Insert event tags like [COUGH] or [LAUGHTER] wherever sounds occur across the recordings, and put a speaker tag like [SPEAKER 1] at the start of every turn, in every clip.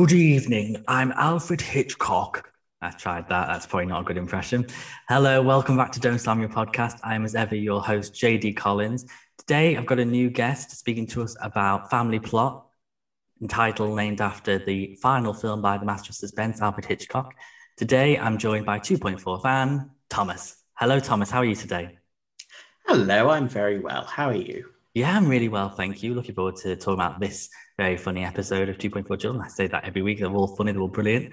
[SPEAKER 1] Good evening. I'm Alfred Hitchcock. I tried that. That's probably not a good impression. Hello, welcome back to Don't Slam Your Podcast. I am, as ever, your host, JD Collins. Today, I've got a new guest speaking to us about Family Plot, entitled named after the final film by the master of suspense, Alfred Hitchcock. Today, I'm joined by 2.4 fan, Thomas. Hello, Thomas. How are you today?
[SPEAKER 2] Hello, I'm very well. How are you?
[SPEAKER 1] Yeah, I'm really well, thank you. Looking forward to talking about this very funny episode of 2.4 Children. I say that every week. They're all funny, they're all brilliant.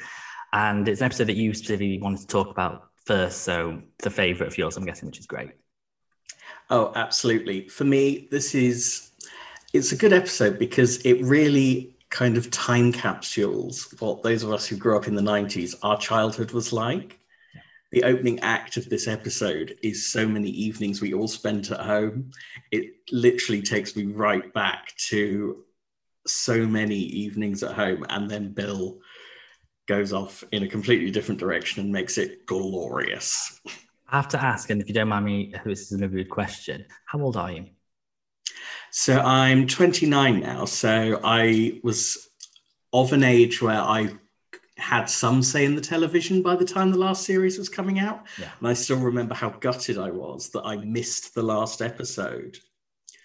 [SPEAKER 1] And it's an episode that you specifically wanted to talk about first. So it's a favourite of yours, I'm guessing, which is great.
[SPEAKER 2] Oh, absolutely. For me, this is it's a good episode because it really kind of time capsules what those of us who grew up in the 90s, our childhood was like the opening act of this episode is so many evenings we all spent at home. It literally takes me right back to so many evenings at home. And then Bill goes off in a completely different direction and makes it glorious.
[SPEAKER 1] I have to ask, and if you don't mind me, this is a good question. How old are you?
[SPEAKER 2] So I'm 29 now. So I was of an age where I had some say in the television by the time the last series was coming out.
[SPEAKER 1] Yeah.
[SPEAKER 2] And I still remember how gutted I was that I missed the last episode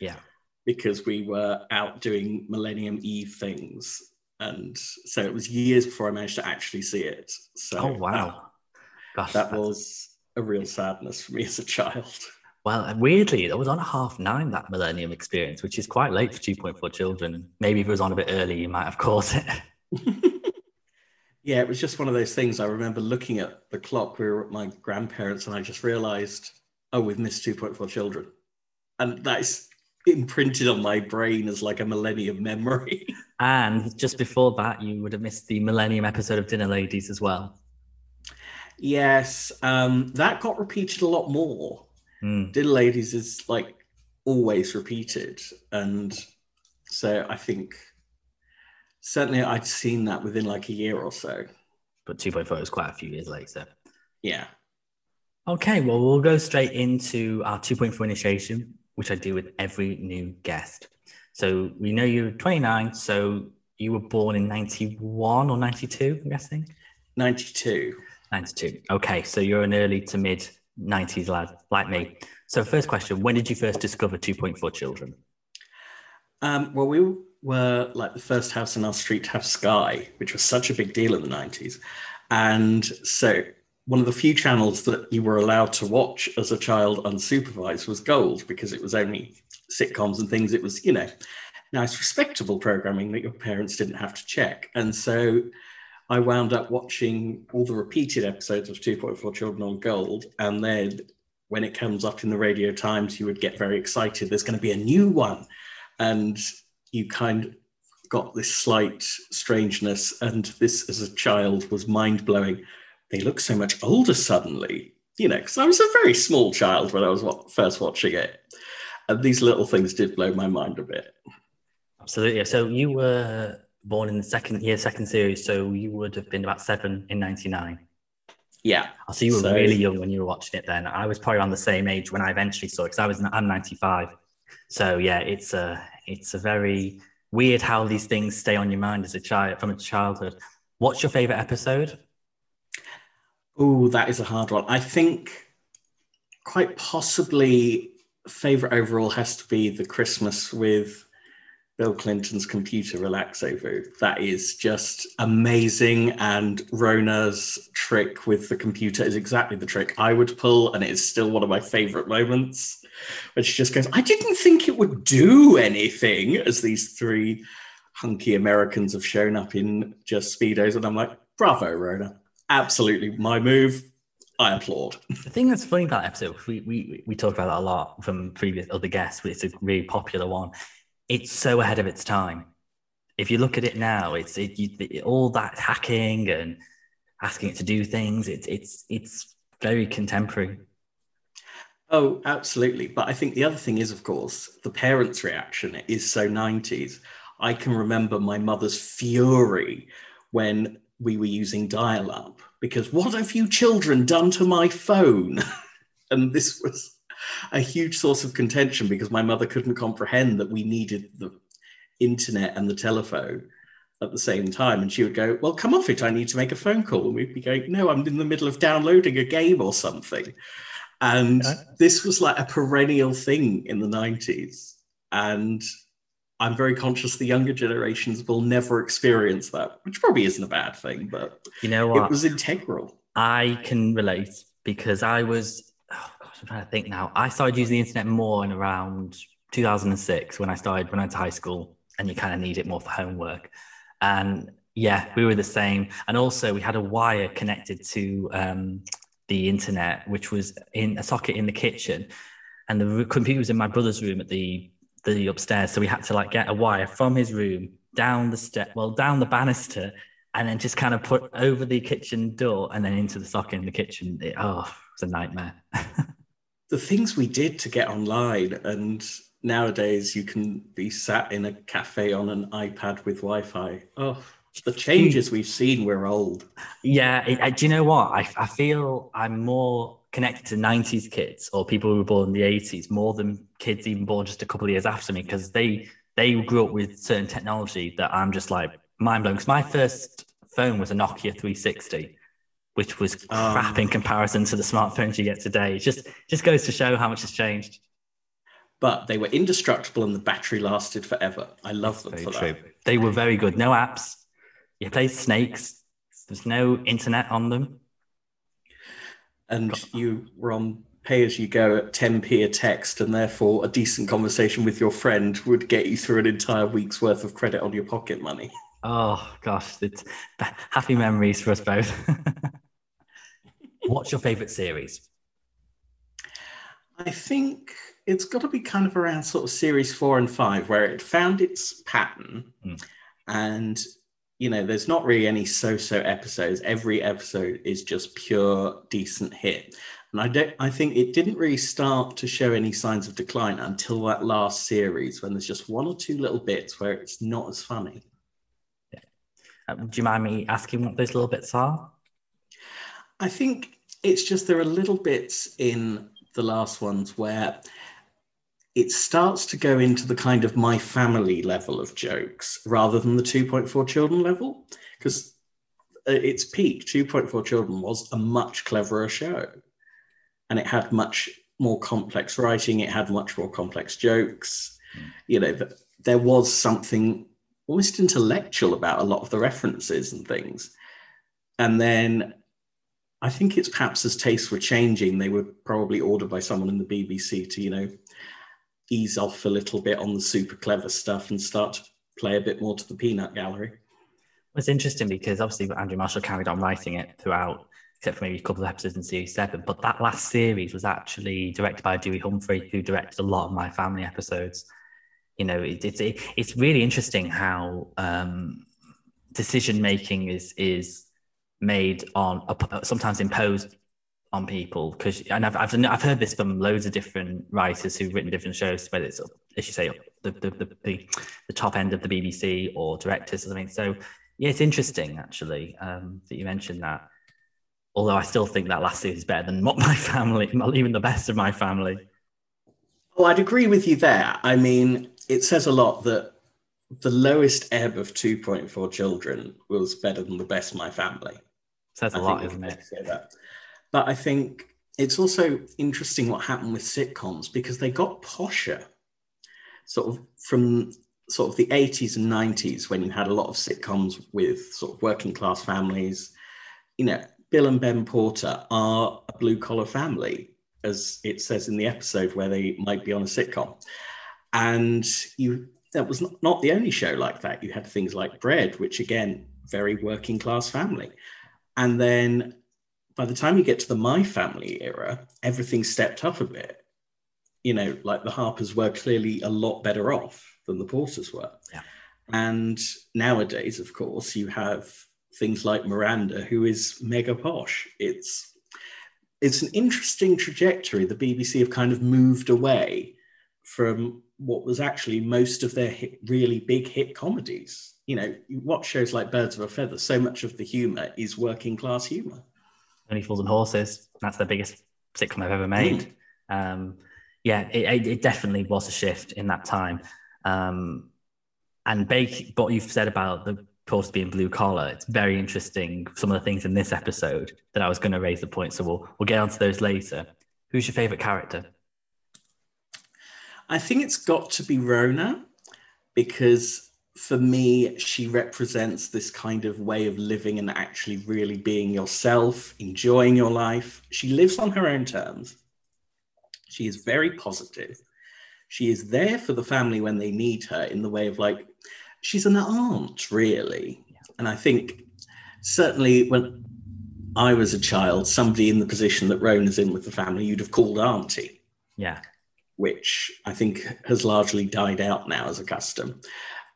[SPEAKER 1] Yeah.
[SPEAKER 2] Because we were out doing Millennium Eve things. And so it was years before I managed to actually see it. So
[SPEAKER 1] Oh, wow. Gosh,
[SPEAKER 2] that, that
[SPEAKER 1] that's-
[SPEAKER 2] was a real sadness for me as a child.
[SPEAKER 1] Well, weirdly, it was on a half nine, that Millennium experience, which is quite late for 2.4 children. Maybe if it was on a bit early, you might have caught it. [LAUGHS]
[SPEAKER 2] Yeah, it was just one of those things. I remember looking at the clock. We were at my grandparents, and I just realized, oh, we've missed 2.4 children. And that's imprinted on my brain as like a millennium memory. [LAUGHS]
[SPEAKER 1] And just before that, you would have missed the Millennium episode of Dinner Ladies as well.
[SPEAKER 2] yes, um, that got repeated a lot more.
[SPEAKER 1] Hmm.
[SPEAKER 2] Dinner Ladies is like always repeated. And so I think certainly I'd seen that within like a year or so.
[SPEAKER 1] But 2.4 was quite a few years later.
[SPEAKER 2] Yeah.
[SPEAKER 1] Okay, well, we'll go straight into our 2.4 initiation, which I do with every new guest. So we know you're 29, so you were born in 91 or 92, I'm guessing?
[SPEAKER 2] 92.
[SPEAKER 1] 92. Okay, so you're an early to mid 90s lad, like me. So, first question When did you first discover 2.4 children?
[SPEAKER 2] Um, well, we were like the first house in our street to have Sky, which was such a big deal in the 90s. And so one of the few channels that you were allowed to watch as a child unsupervised was Gold because it was only sitcoms and things. It was, you know, nice, respectable programming that your parents didn't have to check. And so I wound up watching all the repeated episodes of 2.4 Children on Gold. And then when it comes up in the Radio Times, you would get very excited. There's going to be a new one. And you kind of got this slight strangeness. And this, as a child, was mind blowing. They look so much older suddenly, you know, because I was a very small child when I was wa- first watching it. And these little things did blow my mind a bit.
[SPEAKER 1] Absolutely. So, you were born in the second year, second series, so you would have been about seven in 99.
[SPEAKER 2] Yeah.
[SPEAKER 1] So, you were
[SPEAKER 2] So-
[SPEAKER 1] really young when you were watching it then. I was probably around the same age when I eventually saw it because I was, I'm 95. So, yeah, it's a, it's a very weird how these things stay on your mind as a child from a childhood. What's your favorite episode?
[SPEAKER 2] Oh, that is a hard one. I think quite possibly favorite overall has to be the Christmas with Bill Clinton's computer relaxo That is just amazing. And Rona's trick with the computer is exactly the trick I would pull. And it is still one of my favorite moments. When she just goes, I didn't think it would do anything as these three hunky Americans have shown up in just Speedos. And I'm like, bravo, Rona. Absolutely my move. I applaud.
[SPEAKER 1] The thing that's funny about that episode, we, we, we talk about that a lot from previous other guests, but it's a really popular one. It's so ahead of its time. If you look at it now, it's it, you, it, all that hacking and asking it to do things. It's it's it's very contemporary.
[SPEAKER 2] Oh, absolutely. But I think the other thing is, of course, the parents' reaction is so 90s. I can remember my mother's fury when we were using dial up because what have you children done to my phone? [LAUGHS] and this was a huge source of contention because my mother couldn't comprehend that we needed the internet and the telephone at the same time. And she would go, Well, come off it. I need to make a phone call. And we'd be going, No, I'm in the middle of downloading a game or something. And this was like a perennial thing in the 90s. And I'm very conscious the younger generations will never experience that, which probably isn't a bad thing, but
[SPEAKER 1] you know what?
[SPEAKER 2] It was integral.
[SPEAKER 1] I can relate because I was, oh gosh, I'm trying to think now. I started using the internet more in around 2006 when I started, when I went to high school, and you kind of need it more for homework. And yeah, we were the same. And also, we had a wire connected to um, the internet, which was in a socket in the kitchen. And the computer was in my brother's room at the the upstairs. So we had to like get a wire from his room down the step, well, down the banister, and then just kind of put over the kitchen door and then into the socket in the kitchen. It, oh, it's a nightmare. [LAUGHS]
[SPEAKER 2] the things we did to get online, and nowadays you can be sat in a cafe on an iPad with Wi-Fi. Oh, the changes we've seen, we're old.
[SPEAKER 1] Yeah, it, do you know what? I, I feel I'm more connected to 90s kids or people who were born in the 80s more than kids even born just a couple of years after me because they they grew up with certain technology that I'm just like mind blown. Because my first phone was a Nokia 360, which was oh. crap in comparison to the smartphones you get today. It just just goes to show how much has changed.
[SPEAKER 2] But they were indestructible and the battery lasted forever. I love them for true. that.
[SPEAKER 1] They were very good. No apps. You play snakes. There's no internet on them
[SPEAKER 2] and you were on pay as you go at 10p a text, and therefore a decent conversation with your friend would get you through an entire week's worth of credit on your pocket money.
[SPEAKER 1] Oh gosh, it's happy memories for us both. [LAUGHS] What's your favorite series?
[SPEAKER 2] I think it's got to be kind of around sort of series four and five, where it found its pattern mm. and you know, there's not really any so-so episodes. Every episode is just pure decent hit. And I don't I think it didn't really start to show any signs of decline until that last series when there's just one or two little bits where it's not as funny.
[SPEAKER 1] Yeah. Uh, do you mind me asking what those little bits are?
[SPEAKER 2] I think it's just there are little bits in the last ones where it starts to go into the kind of my family level of jokes rather than the 2.4 children level because its peak 2.4 children was a much cleverer show and it had much more complex writing it had much more complex jokes you know there was something almost intellectual about a lot of the references and things and then i think it's perhaps as tastes were changing they were probably ordered by someone in the bbc to you know ease off a little bit on the super clever stuff and start to play a bit more to the peanut gallery.
[SPEAKER 1] It's interesting because obviously Andrew Marshall carried on writing it throughout, except for maybe a couple of episodes in series seven. But that last series was actually directed by Dewi Humphrey, who directed a lot of my family episodes. You know, it, it's it, it's really interesting how um, decision making is is made on sometimes imposed on people because and I've, I've I've heard this from loads of different writers who've written different shows, whether it's as you say the the, the, the, the top end of the BBC or directors or something. So yeah, it's interesting actually um, that you mentioned that. Although I still think that last series is better than what [LAUGHS] my family, not even the best of my family.
[SPEAKER 2] Well, I'd agree with you there. I mean, it says a lot that the lowest ebb of 2.4 children was better than the best of my family.
[SPEAKER 1] Says a I lot, isn't it?
[SPEAKER 2] But I think it's also interesting what happened with sitcoms because they got posher sort of from sort of the 80s and 90s when you had a lot of sitcoms with sort of working class families. You know, Bill and Ben Porter are a blue collar family, as it says in the episode where they might be on a sitcom. And you that was not, not the only show like that. You had things like Bread, which again, very working class family. And then by the time you get to the My Family era, everything stepped up a bit. You know, like the Harpers were clearly a lot better off than the Porters were.
[SPEAKER 1] Yeah.
[SPEAKER 2] And nowadays, of course, you have things like Miranda, who is mega posh. It's it's an interesting trajectory. The BBC have kind of moved away from what was actually most of their hit, really big hit comedies. You know, you watch shows like Birds of a Feather, so much of the humor is working class humor.
[SPEAKER 1] Only Fools and Horses. That's the biggest sitcom I've ever made. Mm. Um, yeah, it, it, definitely was a shift in that time. Um, and Bake, what you've said about the supposed to be in blue collar, it's very interesting. Some of the things in this episode that I was going to raise the point. So we'll we'll get onto those later. Who's your favorite character?
[SPEAKER 2] I think it's got to be Rona because for me, she represents this kind of way of living and actually really being yourself, enjoying your life. She lives on her own terms. She is very positive. She is there for the family when they need her in the way of like, she's an aunt, really. And I think certainly when I was a child, somebody in the position that Rona's in with the family, you'd have called auntie.
[SPEAKER 1] Yeah.
[SPEAKER 2] Which I think has largely died out now as a custom.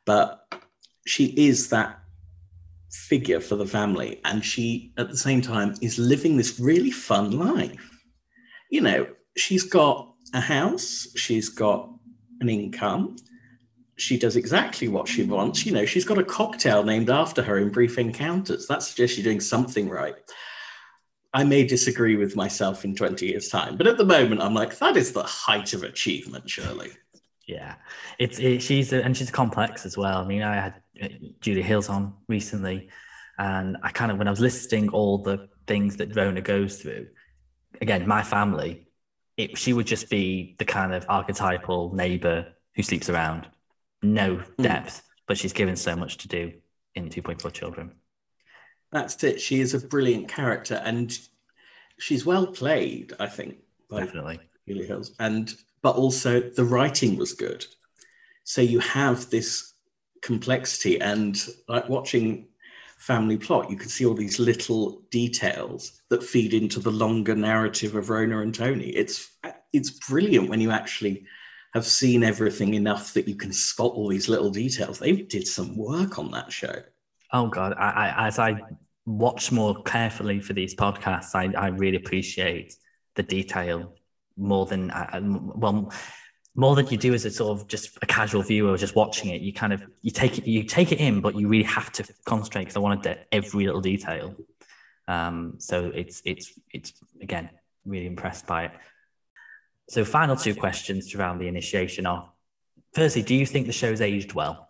[SPEAKER 2] But she is that figure for the family. And she, at the same time, is living this really fun life. You know, she's got a house, she's got an income, she does exactly what she wants. You know, she's got a cocktail named after her in Brief Encounters. That suggests she's doing something right. I may disagree with myself in 20 years' time, but at the moment, I'm like, that is the height of achievement, surely.
[SPEAKER 1] Yeah, it's it, she's a, and she's complex as well. I mean, I had uh, Julia Hills on recently, and I kind of when I was listing all the things that Rona goes through, again, my family it, she would just be the kind of archetypal neighbor who sleeps around, no hmm. depth, mm. but she's given so much to do in 2.4 Children.
[SPEAKER 2] That's it. She is a brilliant character and she's well played, I think.
[SPEAKER 1] Definitely.
[SPEAKER 2] Julia Hills. And but also the writing was good. So you have this complexity and like watching family plot, you can see all these little details that feed into the longer narrative of Rona and Tony. It's it's brilliant when you actually have seen everything enough that you can spot all these little details. They did some work on that show.
[SPEAKER 1] Oh God, I, I, as I watch more carefully for these podcasts, I, I really appreciate the detail more than I, well more than you do as a sort of just a casual viewer just watching it you kind of you take it you take it in but you really have to concentrate because i wanted every little detail um, so it's it's it's again really impressed by it so final two questions around the initiation are firstly do you think the show's aged well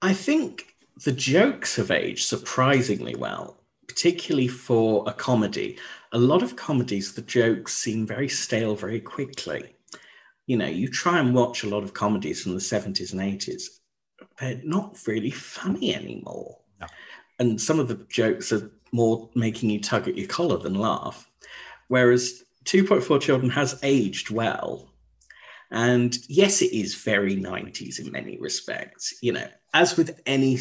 [SPEAKER 2] i think the jokes have aged surprisingly well particularly for a comedy a lot of comedies the jokes seem very stale very quickly you know, you try and watch a lot of comedies from the 70s and 80s, they're not really funny anymore. No. And some of the jokes are more making you tug at your collar than laugh. Whereas 2.4 Children has aged well. And yes, it is very 90s in many respects. You know, as with any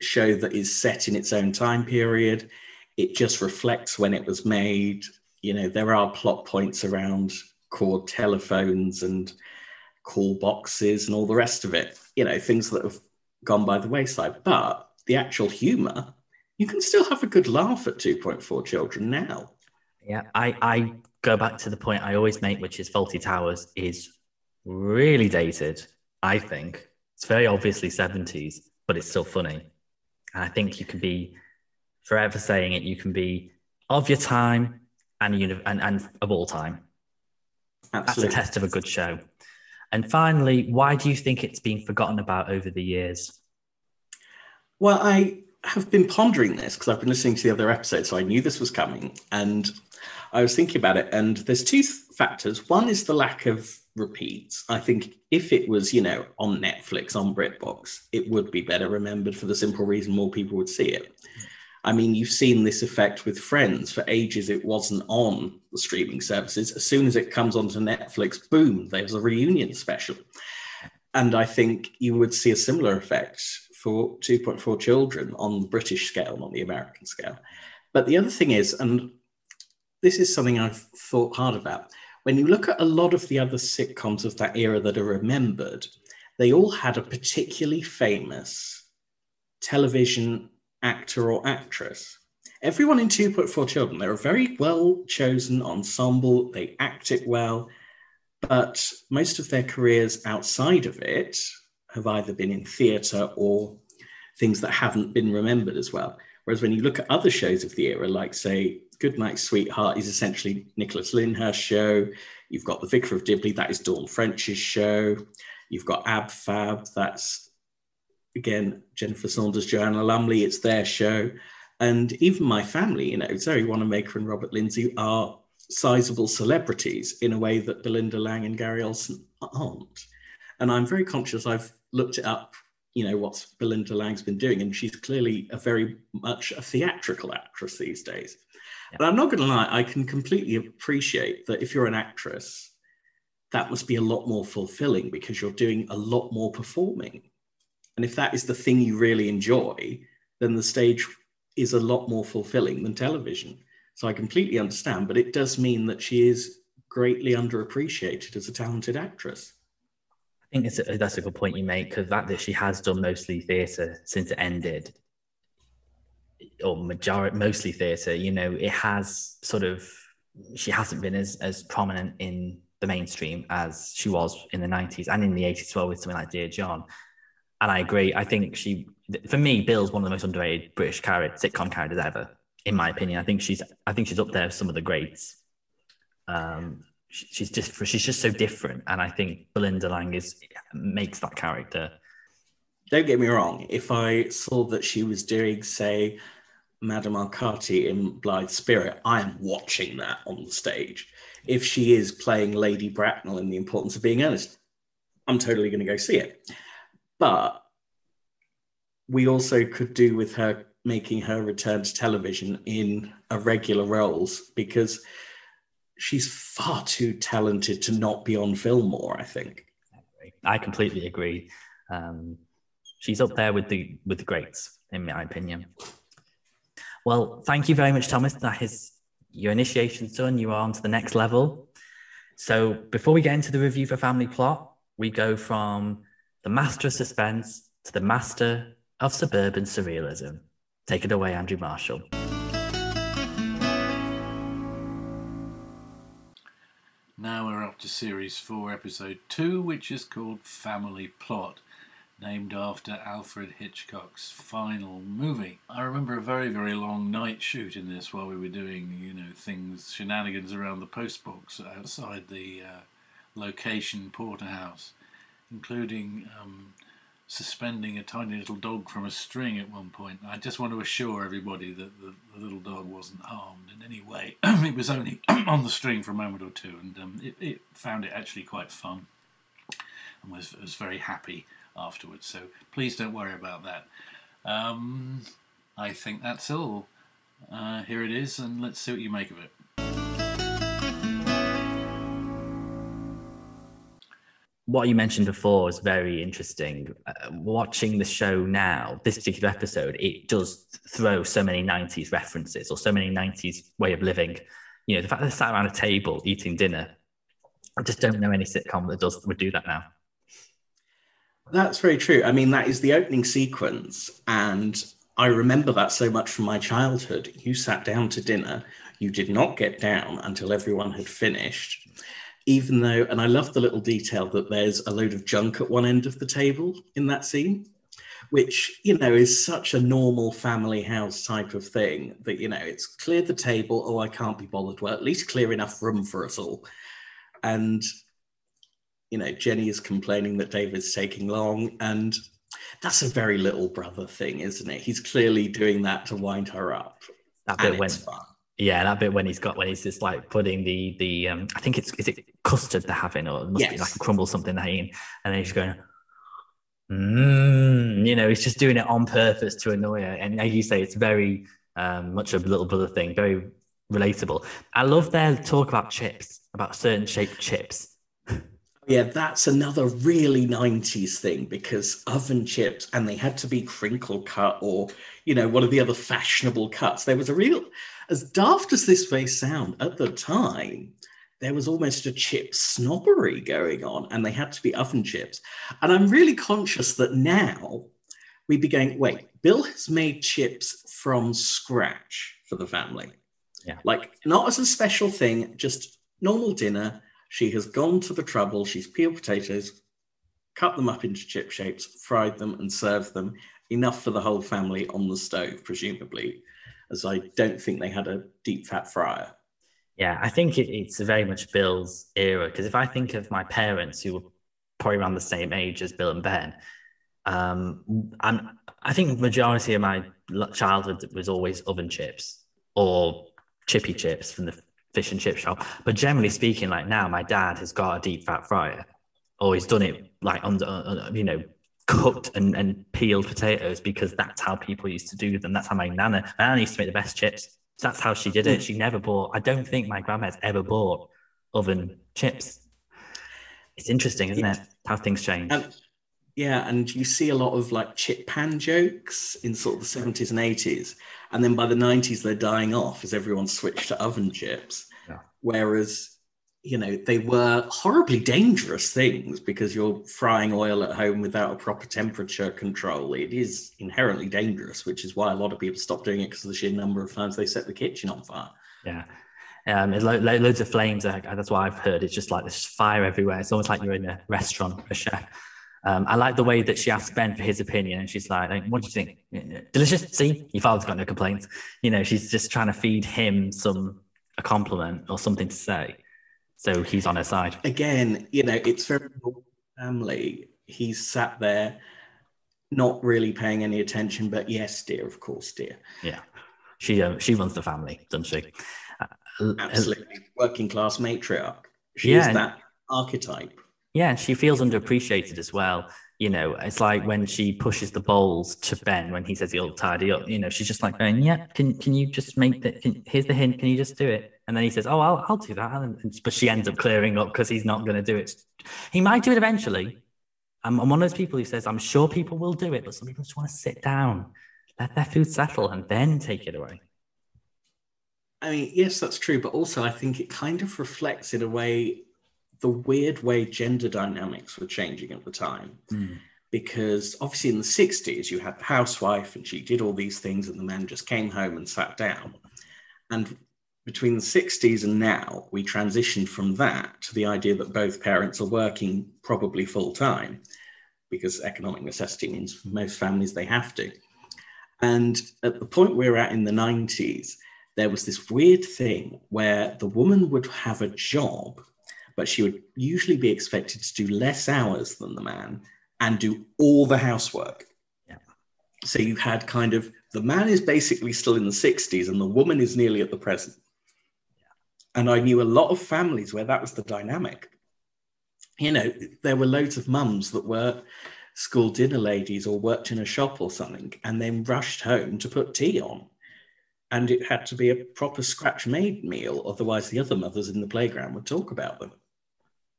[SPEAKER 2] show that is set in its own time period, it just reflects when it was made. You know, there are plot points around cord telephones and call boxes and all the rest of it. You know, things that have gone by the wayside. But the actual humor, you can still have a good laugh at 2.4 children now.
[SPEAKER 1] Yeah, I, I go back to the point I always make, which is Fawlty Towers is really dated, I think. It's very obviously 70s, but it's still funny. And I think you can be forever saying it, you can be of your time and, and, and of all time. Absolutely. That's a test of a good show. And finally, why do you think it's been forgotten about over the years?
[SPEAKER 2] Well, I have been pondering this because I've been listening to the other episodes, so I knew this was coming. And I was thinking about it. And there's two factors. One is the lack of repeats. I think if it was, you know, on Netflix, on BritBox, it would be better remembered for the simple reason more people would see it. I mean, you've seen this effect with Friends. For ages, it wasn't on the streaming services. As soon as it comes onto Netflix, boom, there's a reunion special. And I think you would see a similar effect for 2.4 Children on the British scale, not the American scale. But the other thing is, and this is something I've thought hard about, when you look at a lot of the other sitcoms of that era that are remembered, they all had a particularly famous television actor or actress. Everyone in 2.4 Children, they're a very well chosen ensemble, they act it well, but most of their careers outside of it have either been in theatre or things that haven't been remembered as well. Whereas when you look at other shows of the era, like say Goodnight Sweetheart is essentially Nicholas Lyndhurst's show. You've got The Vicar of Dibley, that is Dawn French's show. You've got Ab Fab, that's again, Jennifer Saunders, Joanna Lumley, it's their show. And even my family, you know, Zoe Wanamaker and Robert Lindsay are sizable celebrities in a way that Belinda Lang and Gary Olsen aren't. And I'm very conscious, I've looked it up, you know, what Belinda Lang's been doing, and she's clearly a very much a theatrical actress these days. But I'm not going to lie, I can completely appreciate that if you're an actress, that must be a lot more fulfilling because you're doing a lot more performing. And if that is the thing you really enjoy, then the stage is a lot more fulfilling than television. So I completely understand, but it does mean that she is greatly underappreciated as a talented actress.
[SPEAKER 1] I think that's a good point you make because that that she has done mostly theatre since it ended, or majority mostly theatre. You know, it has sort of she hasn't been as as prominent in the mainstream as she was in the 90s and in the 80s as well with something like Dear John. And I agree. I think she, for me, Bill's one of the most underrated British character, sitcom characters ever, in my opinion. I think she's, I think she's up there with some of the greats. Um, she's just, she's just so different, and I think Belinda Lang is makes that character.
[SPEAKER 2] Don't get me wrong. If I saw that she was doing, say, Madame Arcati in Blithe Spirit, I am watching that on the stage. If she is playing Lady Bracknell in The Importance of Being Earnest, I'm totally going to go see it. But we also could do with her making her return to television in irregular roles because she's far too talented to not be on film more, I think.
[SPEAKER 1] I completely agree. Um, she's up there with the with the greats, in my opinion. Well, thank you very much, Thomas. That is your initiation done. You are on to the next level. So before we get into the review for Family Plot, we go from the master of suspense to the master of suburban surrealism. Take it away, Andrew Marshall.
[SPEAKER 3] Now we're up to series 4, episode 2, which is called Family Plot, named after Alfred Hitchcock's final movie. I remember a very, very long night shoot in this while we were doing, you know, things, shenanigans around the postbox outside the uh, location porterhouse including um, suspending a tiny little dog from a string at one point. I just want to assure everybody that the, the little dog wasn't harmed in any way. [CLEARS THROAT] it was only [CLEARS THROAT] on the string for a moment or two, and um, it, it, found it actually quite fun and was, was very happy afterwards. So please don't worry about that. Um, I think that's all. Uh, here it is, and let's see what you make of it.
[SPEAKER 1] what you mentioned before is very interesting. Uh, watching the show now, this particular episode, it does throw so many 90s references or so many 90s way of living. You know, the fact that they sat around a table eating dinner, I just don't know any sitcom that does would do that now.
[SPEAKER 2] That's very true. I mean, that is the opening sequence. And I remember that so much from my childhood. You sat down to dinner, you did not get down until everyone had finished even though, and I love the little detail that there's a load of junk at one end of the table in that scene, which, you know, is such a normal family house type of thing that, you know, it's cleared the table. Oh, I can't be bothered. Well, at least clear enough room for us all. And, you know, Jenny is complaining that David's taking long. And that's a very little brother thing, isn't it? He's clearly doing that to wind her up.
[SPEAKER 1] That bit when, fun yeah, that bit when he's got when he's just like putting the the um I think it's is it custard they're having or it must yes. be like a crumble something they're eating, and then he's going, mm, you know, he's just doing it on purpose to annoy her. And as you say, it's very um, much a little brother thing, very relatable. I love their talk about chips, about certain shaped chips.
[SPEAKER 2] Yeah, that's another really 90s thing because oven chips and they had to be crinkle cut or, you know, one of the other fashionable cuts. There was a real as daft as this may sound, at the time, there was almost a chip snobbery going on, and they had to be oven chips. And I'm really conscious that now we'd be going, wait, Bill has made chips from scratch for the family.
[SPEAKER 1] Yeah.
[SPEAKER 2] Like, not as a special thing, just normal dinner. She has gone to the trouble, she's peeled potatoes, cut them up into chip shapes, fried them, and served them. Enough for the whole family on the stove, presumably as I don't think they had a deep fat fryer.
[SPEAKER 1] Yeah, I think it, it's very much Bill's era because if I think of my parents who were probably around the same age as Bill and Ben, Um, and I think the majority of my childhood was always oven chips or chippy chips from the fish and chip shop. But generally speaking, like now, my dad has got a deep fat fryer, or he's done it like under, uh, you know, cooked and, and peeled potatoes because that's how people used to do them. That's how my nana, my nana used to make the best chips. That's how she did it. She never bought. I don't think my grandma's ever bought oven chips. It's interesting, isn't it? How things change.
[SPEAKER 2] Yeah, and you see a lot of like chip pan jokes in sort of the 70s and 80s. And then by the 90s, they're dying off as everyone switched to oven chips.
[SPEAKER 1] Yeah.
[SPEAKER 2] Whereas, you know, they were horribly dangerous things because you're frying oil at home without a proper temperature control. It is inherently dangerous, which is why a lot of people stop doing it because of the sheer number of times they set the kitchen on fire.
[SPEAKER 1] Yeah. Um, lo- lo- loads of flames. that's what I've heard. It's just like there's fire everywhere. It's almost like you're in a restaurant, a chef. Um, I like the way that she asked Ben for his opinion, and she's like, "What do you think? Delicious? See, your father's got no complaints." You know, she's just trying to feed him some a compliment or something to say, so he's on her side.
[SPEAKER 2] Again, you know, it's very family. He's sat there, not really paying any attention, but yes, dear, of course, dear.
[SPEAKER 1] Yeah, she uh, she runs the family, doesn't she?
[SPEAKER 2] Uh, Absolutely, working class matriarch. She yeah, that archetype.
[SPEAKER 1] Yeah, she feels underappreciated as well. You know, it's like when she pushes the bowls to Ben when he says he'll tidy up. You know, she's just like going, "Yeah, can can you just make that? here's the hint. Can you just do it?" And then he says, "Oh, I'll I'll do that." And, but she ends up clearing up because he's not going to do it. He might do it eventually. I'm, I'm one of those people who says, "I'm sure people will do it," but some people just want to sit down, let their food settle, and then take it away.
[SPEAKER 2] I mean, yes, that's true, but also I think it kind of reflects in a way the weird way gender dynamics were changing at the time.
[SPEAKER 1] Mm.
[SPEAKER 2] Because obviously in the 60s, you had the housewife and she did all these things, and the man just came home and sat down. And between the 60s and now, we transitioned from that to the idea that both parents are working probably full time because economic necessity means for most families they have to. And at the point we're at in the 90s, there was this weird thing where the woman would have a job but she would usually be expected to do less hours than the man and do all the housework.
[SPEAKER 1] Yeah.
[SPEAKER 2] So you had kind of the man is basically still in the 60s and the woman is nearly at the present. Yeah. And I knew a lot of families where that was the dynamic. You know, there were loads of mums that were school dinner ladies or worked in a shop or something and then rushed home to put tea on and it had to be a proper scratch made meal otherwise the other mothers in the playground would talk about them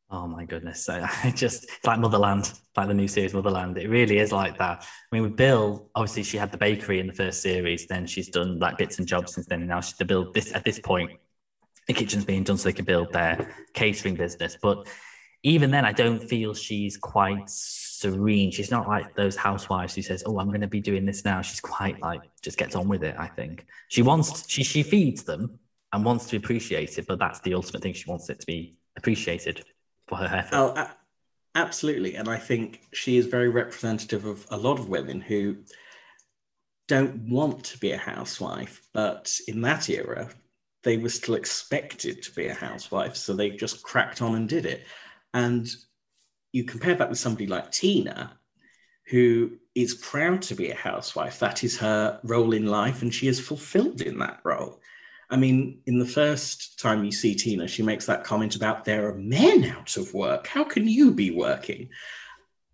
[SPEAKER 1] Oh my goodness. I, [LAUGHS] I just like Motherland, like the new series Motherland. It really is like that. I mean, with Bill, obviously she had the bakery in the first series, then she's done like bits and jobs since then. And now she's to build this at this point, the kitchen's being done so they can build their catering business. But even then, I don't feel she's quite serene. She's not like those housewives who says, "Oh, I'm going to be doing this now." She's quite like just gets on with it. I think she wants she she feeds them and wants to be appreciated, but that's the ultimate thing. She wants it to be appreciated her effort.
[SPEAKER 2] Oh, absolutely. And I think she is very representative of a lot of women who don't want to be a housewife, but in that era, they were still expected to be a housewife. So they just cracked on and did it. And you compare that with somebody like Tina, who is proud to be a housewife. That is her role in life, and she is fulfilled in that role. I mean, in the first time you see Tina, she makes that comment about there are men out of work. How can you be working?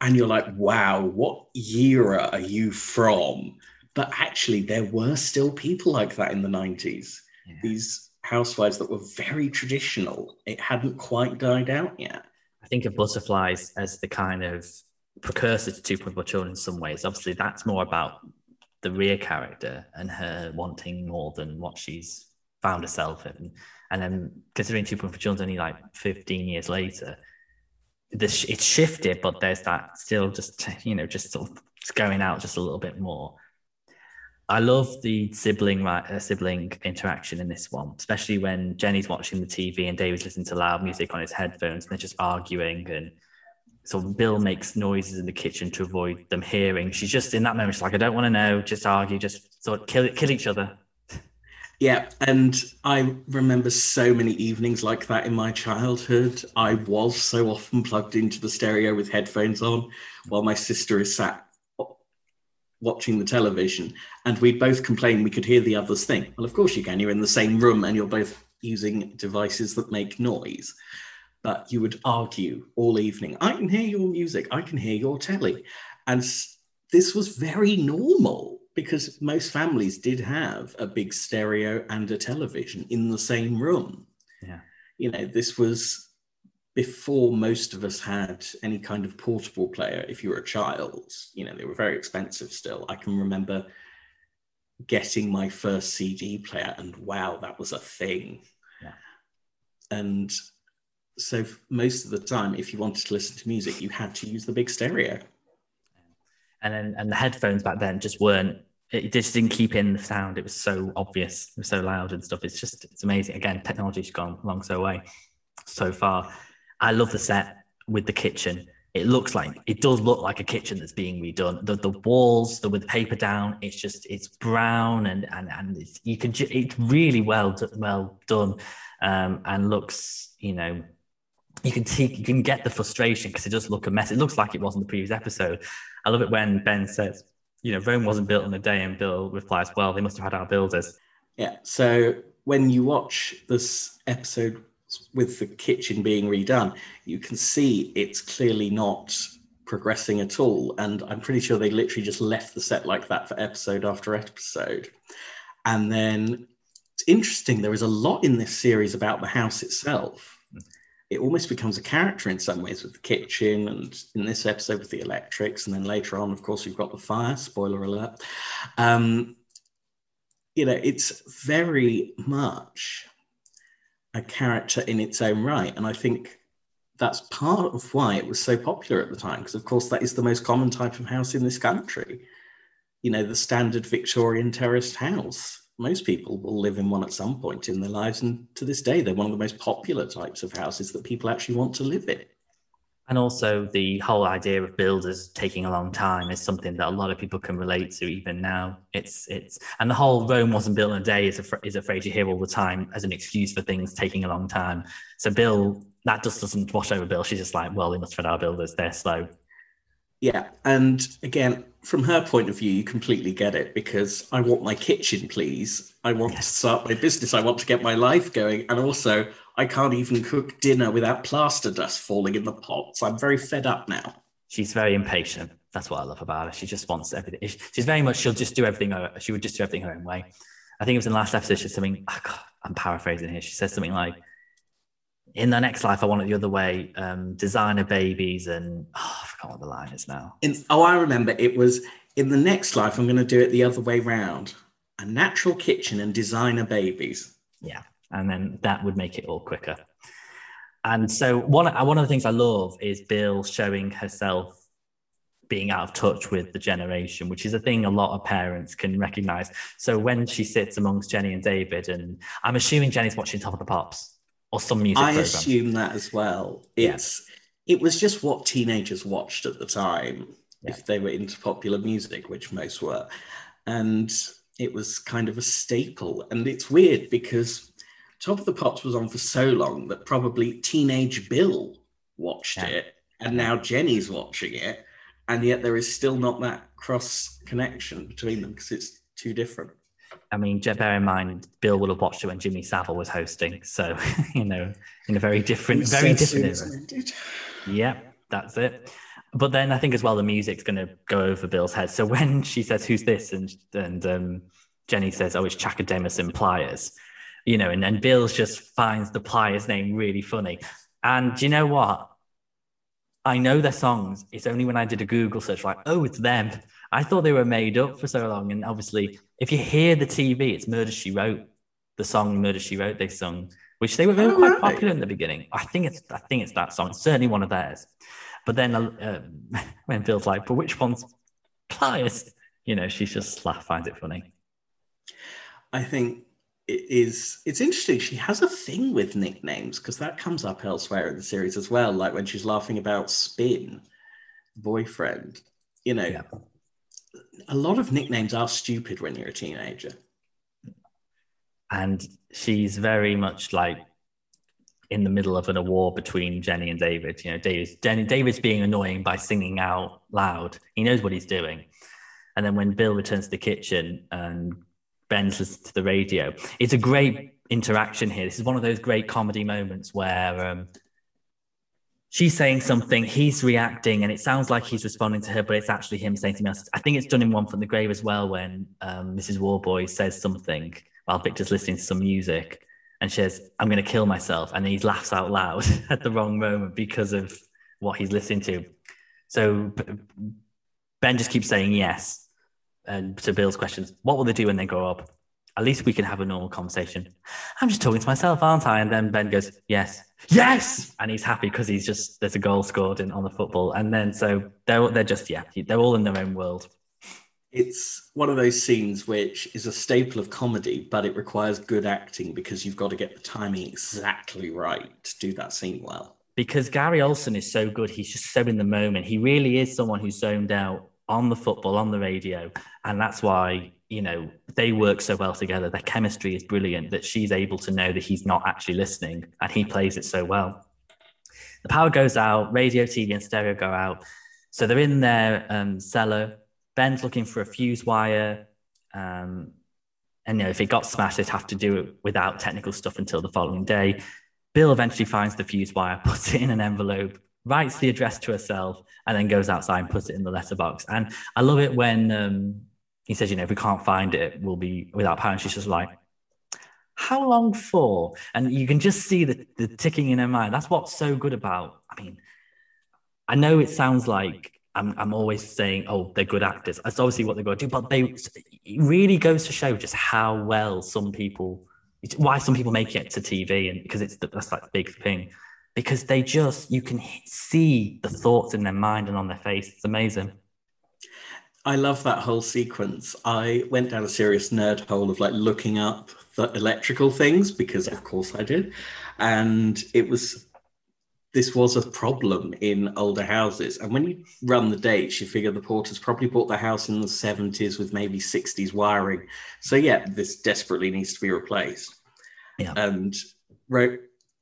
[SPEAKER 2] And you're like, wow, what era are you from? But actually, there were still people like that in the 90s. Yeah. These housewives that were very traditional. It hadn't quite died out yet.
[SPEAKER 1] I think of butterflies as the kind of precursor to Two Point Four Children in some ways. Obviously, that's more about the Ria character and her wanting more than what she's found herself in. And then considering Two Point Four Children's only like 15 years later, this it's shifted, but there's that still just, you know, just sort of going out just a little bit more. I love the sibling uh, sibling interaction in this one, especially when Jenny's watching the TV and David's listening to loud music on his headphones and they're just arguing and so Bill makes noises in the kitchen to avoid them hearing. She's just in that moment, she's like, I don't want to know, just argue, just sort of kill kill each other.
[SPEAKER 2] Yeah, and I remember so many evenings like that in my childhood. I was so often plugged into the stereo with headphones on while my sister is sat watching the television and we'd both complain we could hear the other's thing. Well, of course you can. You're in the same room and you're both using devices that make noise. But you would argue all evening, I can hear your music, I can hear your telly. And this was very normal because most families did have a big stereo and a television in the same room.
[SPEAKER 1] Yeah.
[SPEAKER 2] You know, this was before most of us had any kind of portable player if you were a child you know they were very expensive still i can remember getting my first cd player and wow that was a thing
[SPEAKER 1] Yeah.
[SPEAKER 2] and so most of the time if you wanted to listen to music you had to use the big stereo
[SPEAKER 1] and then and the headphones back then just weren't it just didn't keep in the sound. It was so obvious it was so loud and stuff. It's just it's amazing. Again technology's gone along so way so far. I love the set with the kitchen. It looks like it does look like a kitchen that's being redone. The, the walls the with paper down it's just it's brown and and and it's, you can ju- it's really well well done um and looks you know you can take you can get the frustration because it does look a mess. It looks like it was in the previous episode I love it when Ben says, you know, Rome wasn't built in a day, and Bill replies, well, they must have had our builders.
[SPEAKER 2] Yeah. So when you watch this episode with the kitchen being redone, you can see it's clearly not progressing at all. And I'm pretty sure they literally just left the set like that for episode after episode. And then it's interesting, there is a lot in this series about the house itself. It almost becomes a character in some ways with the kitchen, and in this episode with the electrics, and then later on, of course, we've got the fire. Spoiler alert. Um, you know, it's very much a character in its own right. And I think that's part of why it was so popular at the time, because of course that is the most common type of house in this country. You know, the standard Victorian terraced house. Most people will live in one at some point in their lives, and to this day, they're one of the most popular types of houses that people actually want to live in.
[SPEAKER 1] And also, the whole idea of builders taking a long time is something that a lot of people can relate to even now. It's it's and the whole Rome wasn't built in a day is a is a phrase you hear all the time as an excuse for things taking a long time. So Bill, that just doesn't wash over Bill. She's just like, well, they must have our builders. They're slow.
[SPEAKER 2] Yeah, and again, from her point of view, you completely get it because I want my kitchen, please. I want to start my business. I want to get my life going, and also I can't even cook dinner without plaster dust falling in the pots. I'm very fed up now.
[SPEAKER 1] She's very impatient. That's what I love about her. She just wants everything. She's very much. She'll just do everything. Her, she would just do everything her own way. I think it was in the last episode. She said something. Oh God, I'm paraphrasing here. She says something like, "In the next life, I want it the other way. Um, designer babies and oh, I forgot what the line is now.
[SPEAKER 2] In, oh, I remember. It was in the next life. I'm going to do it the other way round. A natural kitchen and designer babies.
[SPEAKER 1] Yeah, and then that would make it all quicker. And so one one of the things I love is Bill showing herself being out of touch with the generation, which is a thing a lot of parents can recognize. So when she sits amongst Jenny and David, and I'm assuming Jenny's watching Top of the Pops or some music
[SPEAKER 2] I
[SPEAKER 1] program.
[SPEAKER 2] assume that as well.
[SPEAKER 1] Yeah.
[SPEAKER 2] It was just what teenagers watched at the time,
[SPEAKER 1] Yeah.
[SPEAKER 2] if they were into popular music, which most were, and it was kind of a staple. And it's weird because Top of the Pops was on for so long that probably teenage Bill watched
[SPEAKER 1] Yeah.
[SPEAKER 2] it, and now Jenny's watching it, and yet there is still not that cross connection between them because it's too different.
[SPEAKER 1] I mean, bear in mind, Bill would have watched it when Jimmy Savile was hosting. So, [LAUGHS] you know, in a very different, very different era. Yep, that's it. But then I think as well the music's going to go over Bill's head. So when [LAUGHS] she says, "Who's this?" and and um, Jenny says, "Oh, it's Chaka Demus and Pliers," you know, and then Bill just finds the Pliers name really funny. And do you know what? I know their songs. It's only when I did a Google search, like, oh, it's them. I thought they were made up for so long. And obviously, if you hear the TV, it's Murder She Wrote, the song Murder She Wrote they sung, which they were very
[SPEAKER 2] Oh,
[SPEAKER 1] quite
[SPEAKER 2] right.
[SPEAKER 1] popular in the beginning. I think it's I think it's that song. It's certainly one of theirs. But then uh, [LAUGHS] when Bill's like, but which one's Pliers? You know, she just laugh, finds it funny.
[SPEAKER 2] I think it is it's interesting. She has a thing with nicknames because that comes up elsewhere in the series as well. Like when she's laughing about Spin, boyfriend. You know,
[SPEAKER 1] Yeah.
[SPEAKER 2] A lot of nicknames are stupid when you're a teenager.
[SPEAKER 1] and she's very much like in the middle of an, war between Jenny and David. You know, David's, Jenny, David's being annoying by singing out loud. He knows what he's doing. And And then when Bill returns to the kitchen and Ben's listening to the radio, it's a great interaction here. This is one of those great comedy moments where um, she's saying something, he's reacting, and it sounds like he's responding to her, but it's actually him saying something else. I think it's done in One from the Grave as well when um, Mrs. Warboys says something while Victor's listening to some music and she says, I'm going to kill myself. And he laughs out loud [LAUGHS] at the wrong moment because of what he's listening to. So Ben just keeps saying yes. And to Bill's questions, what will they do when they grow up? At least we can have a normal conversation. I'm just talking to myself, aren't I? And then Ben goes, yes, yes. And he's happy because he's just, there's a goal scored in on the football. And then so they're, they're just, yeah, they're all in their own world
[SPEAKER 2] it's one of those scenes which is a staple of comedy, but it requires good acting because you've got to get the timing exactly right to do that scene well.
[SPEAKER 1] Because Gary Olsen is so good, he's just so in the moment. He really is someone who's zoned out on the football, on the radio. And that's why, you know, they work so well together. Their chemistry is brilliant that she's able to know that he's not actually listening and he plays it so well. The power goes out, radio, TV, and stereo go out. So they're in their um, cellar Ben's looking for a fuse wire. Um, and you know, if it got smashed, they'd have to do it without technical stuff until the following day. Bill eventually finds the fuse wire, [LAUGHS] puts it in an envelope, writes the address to herself, and then goes outside and puts it in the letterbox. And I love it when um, he says, you know, if we can't find it, we'll be without power. And she's just like, how long for? And you can just see the, the ticking in her mind. That's what's so good about, I mean, I know it sounds like I'm, I'm always saying, oh, they're good actors. That's obviously what they're going to do, but they it really goes to show just how well some people, why some people make it to TV, and because it's that's like the big thing, because they just you can see the thoughts in their mind and on their face. It's amazing.
[SPEAKER 2] I love that whole sequence. I went down a serious nerd hole of like looking up the electrical things because, of course, I did, and it was this was a problem in older houses. And when you run the dates, you figure the porters probably bought the house in the 70s with maybe 60s wiring. So, yeah, this desperately needs to be replaced. Yeah. And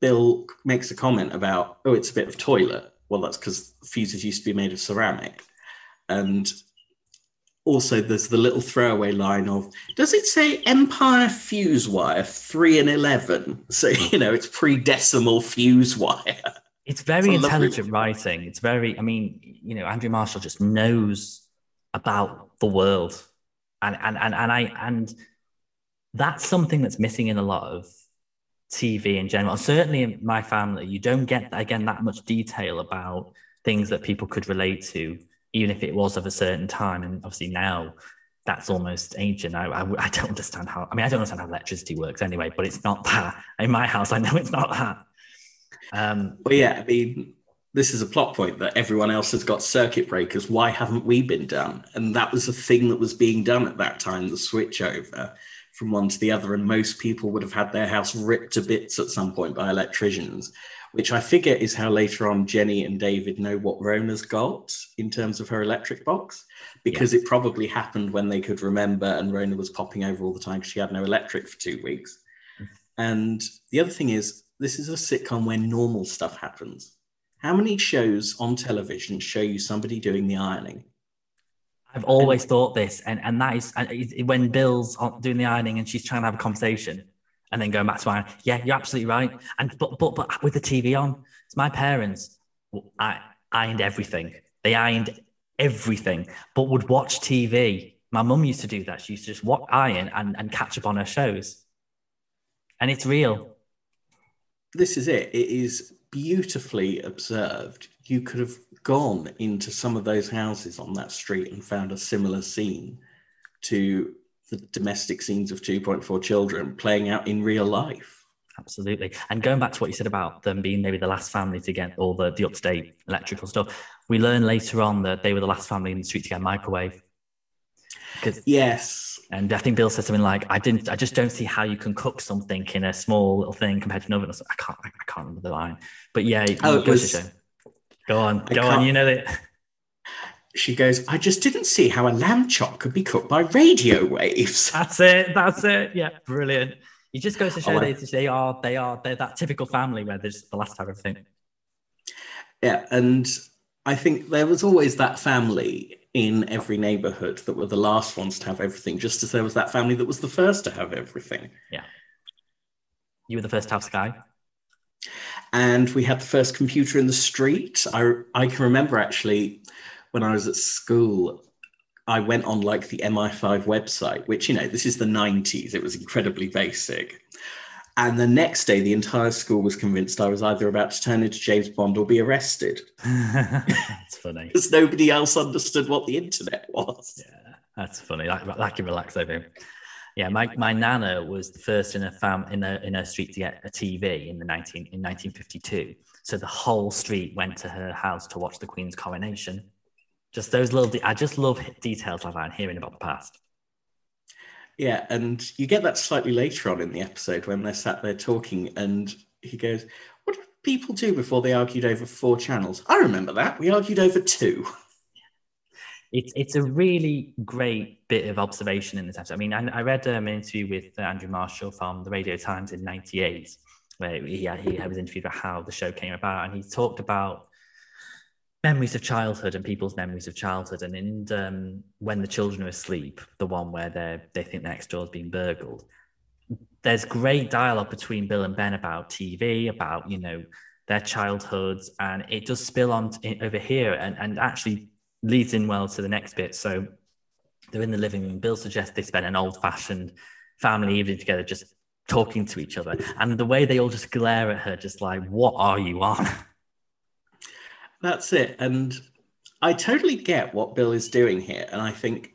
[SPEAKER 2] Bill makes a comment about, oh, it's a bit of toilet. Well, that's because fuses used to be made of ceramic. And also, there's the little throwaway line of, does it say Empire fuse wire 3 and 11? So, [LAUGHS] you know, it's pre decimal fuse wire.
[SPEAKER 1] It's very it's intelligent writing. It's very, I mean, you know, Andrew Marshall just knows about the world. And and and and I and that's something that's missing in a lot of TV in general. Certainly in my family, you don't get again that much detail about things that people could relate to, even if it was of a certain time. And obviously now that's almost ancient. I, I, I don't understand how. I mean, I don't understand how electricity works anyway. But it's not that in my house. I know it's not that.
[SPEAKER 2] Um, but yeah, I mean, this is a plot point that everyone else has got circuit breakers. Why haven't we been done? And that was the thing that was being done at that time, the switch over from one to the other. And most people would have had their house ripped to bits at some point by electricians, which I figure is how later on Jenny and David know what Rona's got in terms of her electric box, because yeah. it probably happened when they could remember and Rona was popping over all the time because she had no electric for two weeks. Mm. And the other thing is, this is a sitcom where normal stuff happens. How many shows on television show you somebody doing the ironing?
[SPEAKER 1] I've always and, thought this, and and that is when Bill's doing the ironing and she's trying to have a conversation, and then going back to iron. Yeah, you're absolutely right. And but but but with the TV on, it's my parents. I ironed everything. They ironed everything, but would watch TV. My mum used to do that. She used to just watch iron and, and catch up on her shows. And it's real
[SPEAKER 2] this is it. It is beautifully observed. You could have gone into some of those houses on that street and found a similar scene to the domestic scenes of 2.4 children playing out in real life.
[SPEAKER 1] Absolutely. And going back to what you said about them being maybe the last family to get all the, the up-to-date electrical stuff, we learn later on that they were the last family in the street to get a microwave.
[SPEAKER 2] Yes.
[SPEAKER 1] And I think Bill said something like, "I didn't. I just don't see how you can cook something in a small little thing compared to an oven." I can't. I can't remember the line, but yeah, oh, go, was, go on, I go on. You know that.
[SPEAKER 2] She goes, "I just didn't see how a lamb chop could be cooked by radio waves." [LAUGHS]
[SPEAKER 1] That's it. That's it. Yeah, brilliant. It just goes to oh, show oh, they, they are they are they're that typical family where there's the last time everything.
[SPEAKER 2] Yeah, and I think there was always that family in every neighborhood that were the last ones to have everything, just as there was that family that was the first to have everything. Yeah.
[SPEAKER 1] You were the first to have Sky.
[SPEAKER 2] and we had the first computer in the street. I I can remember actually when I was at school, I went on like the MI5 website, which you know this is the 90s. It was incredibly basic. And the next day, the entire school was convinced I was either about to turn into James Bond or be arrested [LAUGHS] [LAUGHS]
[SPEAKER 1] that's funny.
[SPEAKER 2] because nobody else understood what the internet was.
[SPEAKER 1] Yeah, that's funny. That, that can relax over. Yeah, my, my nana was the first in a fam in a in a street to get a TV in the nineteen in nineteen fifty two. So the whole street went to her house to watch the Queen's coronation. Just those little. De- I just love details like that and hearing about the past.
[SPEAKER 2] Yeah, and you get that slightly later on in the episode when they're sat there talking, and he goes, "What did people do before they argued over four channels?" I remember that we argued over two. [LAUGHS]
[SPEAKER 1] It's it's a really great bit of observation in this episode. I mean, I, I read um, an interview with uh, Andrew Marshall from the Radio Times in '98, where he he was interviewed about how the show came about, and he talked about memories of childhood and people's memories of childhood. And in um, when the children are asleep, the one where they they think next door is being burgled, there's great dialogue between Bill and Ben about TV, about you know their childhoods, and it does spill on t- over here, and and actually leads in well to the next bit. So they're in the living room. Bill suggests they spend an old fashioned family evening together, just talking to each other. And the way they all just glare at her, just like, what are you on? [LAUGHS]
[SPEAKER 2] That's it. And I totally get what Bill is doing here. And I think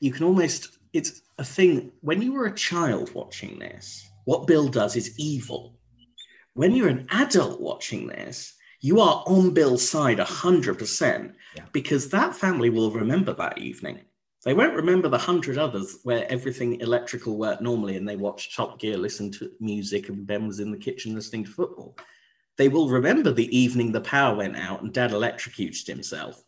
[SPEAKER 2] you can almost, it's a thing, when you were a child watching this, what Bill does is evil. When you're an adult watching this, you are on Bill's side 100%
[SPEAKER 1] Yeah.
[SPEAKER 2] because that family will remember that evening. They won't remember the hundred others where everything electrical worked normally and they watched Top Gear, listened to music, and Ben was in the kitchen listening to football. They will remember the evening the power went out and dad electrocuted himself.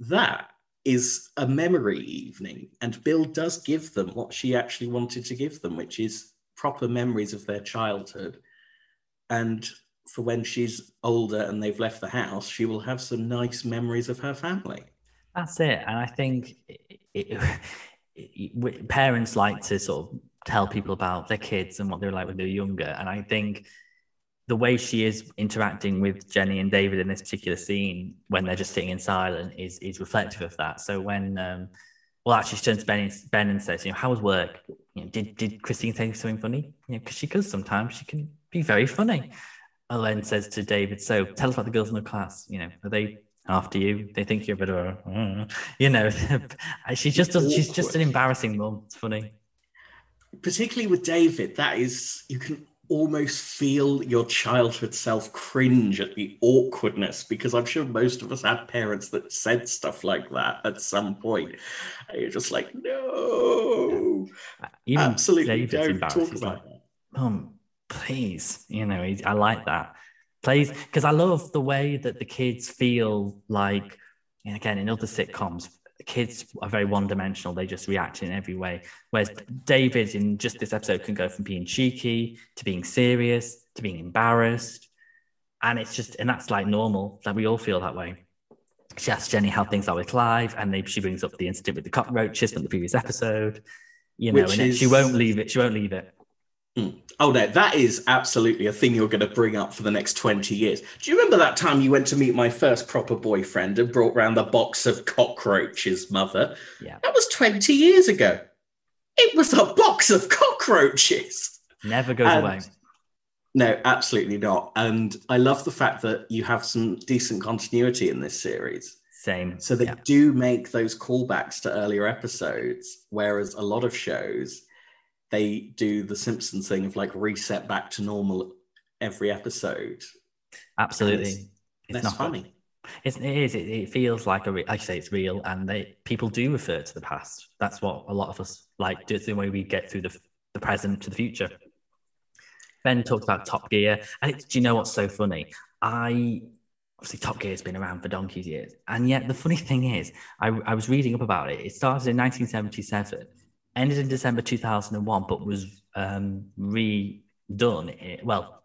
[SPEAKER 2] That is a memory evening. And Bill does give them what she actually wanted to give them, which is proper memories of their childhood. And for when she's older and they've left the house, she will have some nice memories of her family.
[SPEAKER 1] That's it. And I think it, it, it, parents like to sort of tell people about their kids and what they're like when they're younger. And I think the way she is interacting with Jenny and David in this particular scene when they're just sitting in silence is is reflective of that. So when um, well actually she turns to Ben, Ben and says, you know, how was work? You know, did did Christine say something funny? You know, because she does sometimes. She can be very funny. Then says to David, so tell us about the girls in the class. You know, are they after you? They think you're a bit of a, [LAUGHS] you know, [LAUGHS] she just does. She's just an embarrassing mum. It's funny.
[SPEAKER 2] particularly with David, that is, you can almost feel your childhood self cringe at the awkwardness because I'm sure most of us had parents that said stuff like that at some point. And you're just like, no, uh,
[SPEAKER 1] Even
[SPEAKER 2] absolutely don't talk about
[SPEAKER 1] like. Mum, please. You know, I like that. Please, because I love the way that the kids feel like, and again, in other sitcoms, kids are very one dimensional. They just react in every way. Whereas David, in just this episode, can go from being cheeky to being serious to being embarrassed. And it's just, and that's like normal. Like we all feel that way. She asks Jenny how things are with Clive, and they, she brings up the incident with the cockroaches from the previous episode. You know,
[SPEAKER 2] Which
[SPEAKER 1] and she won't leave it. She won't leave it. Hmm.
[SPEAKER 2] Oh no, that is absolutely a thing you're going to bring up for the next 20 years. Do you remember that time you went to meet my first proper boyfriend and brought round the box of cockroaches, mother?
[SPEAKER 1] Yeah.
[SPEAKER 2] That was 20 years ago. It was a box of cockroaches.
[SPEAKER 1] Never goes
[SPEAKER 2] And-
[SPEAKER 1] away.
[SPEAKER 2] No, absolutely not. And I love the fact that you have some decent continuity in this series.
[SPEAKER 1] Same.
[SPEAKER 2] So they
[SPEAKER 1] yeah.
[SPEAKER 2] do make those callbacks to earlier episodes, whereas a lot of shows they do the Simpsons thing of like reset back to normal every episode.
[SPEAKER 1] absolutely.
[SPEAKER 2] it's
[SPEAKER 1] It's,
[SPEAKER 2] That's
[SPEAKER 1] not
[SPEAKER 2] funny.
[SPEAKER 1] It's, it is. It, it feels like a. Re- like you say, it's real, and they people do refer to the past. That's what a lot of us like. do. It's the way we get through the the present to the future. Ben talked about Top Gear, and it, do you know what's so funny? I obviously Top Gear has been around for donkey's years, and yet the funny [LAUGHS] thing is, I, I was reading up about it. It started in 1977, ended in December 2001, but was um, redone. Well,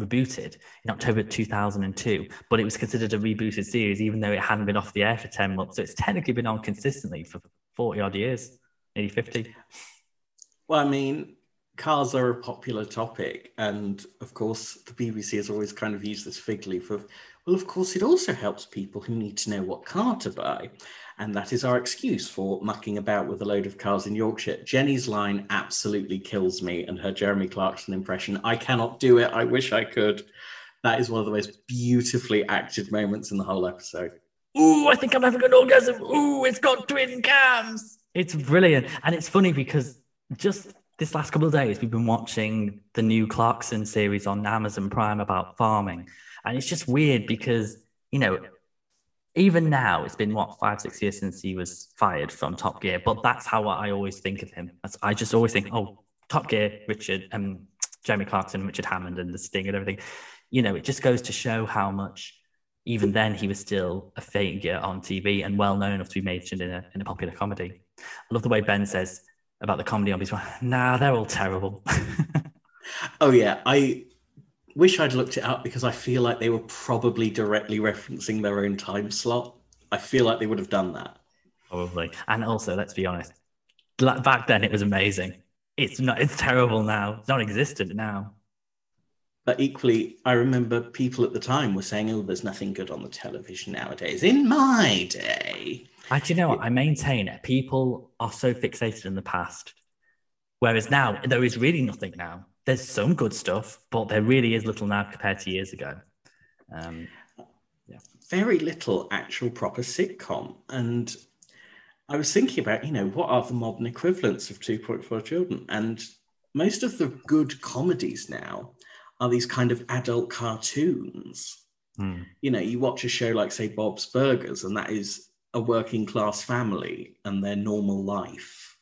[SPEAKER 1] rebooted in October 2002, but it was considered a rebooted series, even though it hadn't been off the air for 10 months. So it's technically been on consistently for 40 odd years, maybe 50.
[SPEAKER 2] Well, I mean, cars are a popular topic. And of course, the BBC has always kind of used this fig leaf of, well, of course, it also helps people who need to know what car to buy. And that is our excuse for mucking about with a load of cars in Yorkshire. Jenny's line absolutely kills me, and her Jeremy Clarkson impression. I cannot do it. I wish I could. That is one of the most beautifully acted moments in the whole episode.
[SPEAKER 1] Ooh, I think I'm having an orgasm. Ooh, it's got twin cams. It's brilliant. And it's funny because just this last couple of days, we've been watching the new Clarkson series on Amazon Prime about farming. And it's just weird because, you know, even now, it's been what five, six years since he was fired from Top Gear. But that's how I always think of him. That's, I just always think, oh, Top Gear, Richard, um, Jeremy Clarkson, Richard Hammond, and the Stig and everything. You know, it just goes to show how much. Even then, he was still a figure on TV and well known enough to be mentioned in a, in a popular comedy. I love the way Ben says about the comedy on his [LAUGHS] Nah, they're all terrible. [LAUGHS]
[SPEAKER 2] oh yeah, I wish I'd looked it up because I feel like they were probably directly referencing their own time slot. I feel like they would have done that.
[SPEAKER 1] Probably. And also, let's be honest, back then it was amazing. It's not, it's terrible now. It's non existent now.
[SPEAKER 2] But equally, I remember people at the time were saying, oh, there's nothing good on the television nowadays. In my day.
[SPEAKER 1] Actually, you know what? I maintain it. People are so fixated in the past. Whereas now, there is really nothing now there's some good stuff, but there really is little now compared to years ago. Um,
[SPEAKER 2] yeah. Very little actual proper sitcom. And I was thinking about, you know, what are the modern equivalents of 2.4 children? And most of the good comedies now are these kind of adult cartoons.
[SPEAKER 1] Hmm.
[SPEAKER 2] You know, you watch a show like, say, Bob's Burgers, and that is a working class family and their normal life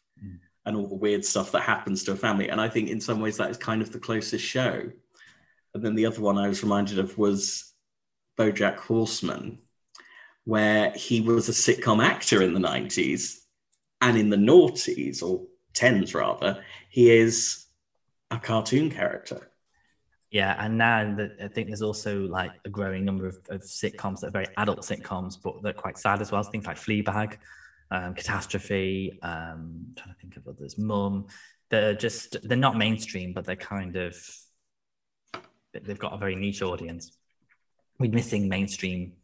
[SPEAKER 2] and all the weird stuff that happens to a family. And I think in some ways that is kind of the closest show. And then the other one I was reminded of was Bojack Horseman, where he was a sitcom actor in the 90s and in the noughties, or 10s rather, he is a cartoon character.
[SPEAKER 1] Yeah, and now I think there's also like a growing number of, of sitcoms that are very adult sitcoms, but they're quite sad as well. Things like Fleabag, um, Catastrophe, um, I'm trying to think of others, Mum. They're just, they're not mainstream, but they're kind of, they've got a very niche audience. We're missing mainstream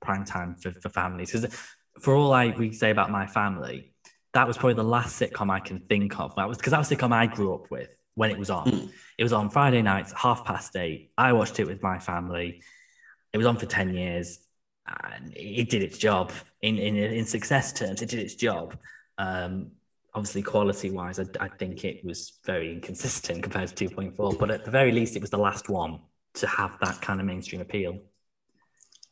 [SPEAKER 1] prime time for, for families. Because for all I we say about my family, that was probably the last sitcom I can think of. That was because that was sitcom I grew up with when it was on. Mm. It was on Friday nights, half past eight. I watched it with my family. It was on for 10 years and it did its job in, in, in success terms. It did its job. Um, obviously, quality wise, I, I, think it was very inconsistent compared to 2.4, but at the very least, it was the last one to have that kind of mainstream appeal.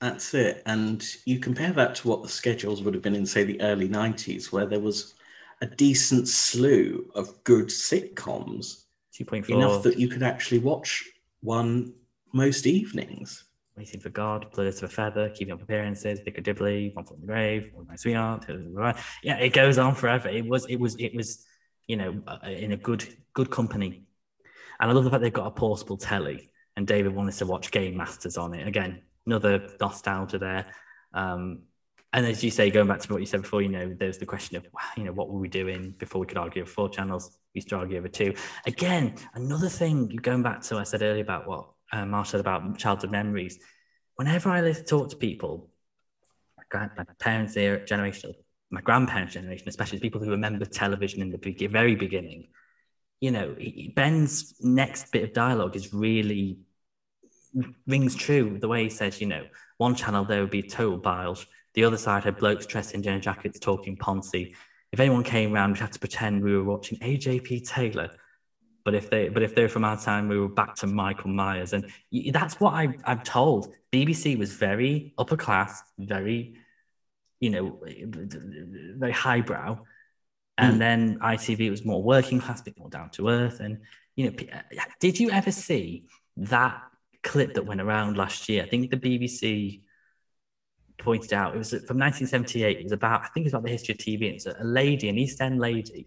[SPEAKER 2] That's it. And you compare that to what the schedules would have been in, say, the early 90s, where there was a decent slew of good sitcoms.
[SPEAKER 1] 2.4.
[SPEAKER 2] Enough that you could actually watch one most evenings.
[SPEAKER 1] Waiting for God, Birds of a Feather, Keeping Up Appearances, Vicar Dibley, One Foot in the Grave, One My Sweetheart. Yeah, it goes on forever. It was, it was, it was, you know, uh, in a good, good company. And I love the fact they've got a portable telly, and David wanted to watch GamesMaster on it. Again, another nostalgia there. Um, and as you say, going back to what you said before, you know, there's the question of, you know, what were we doing before we could argue over four channels? We used to argue over two. Again, another thing, going back to what I said earlier about what uh, Marsh said about childhood memories. Whenever I talk to people, my, parents' generation, my grandparents' generation, especially people who remember television in the be- very beginning, you know, Ben's next bit of dialogue is really rings true. The way he says, you know, one channel there would be total biles, the other side had blokes dressed in denim jackets talking Ponzi. If anyone came around, we'd have to pretend we were watching AJP Taylor but if they but if they're from our time, we were back to Michael Miles, and that's what I, I'm told. BBC was very upper class, very, you know, very highbrow, and mm. then ITV was more working class, a bit more down to earth. And you know, did you ever see that clip that went around last year? I think the BBC pointed out it was from 1978. It was about I think it's about the history of TV. And It's a lady, an East End lady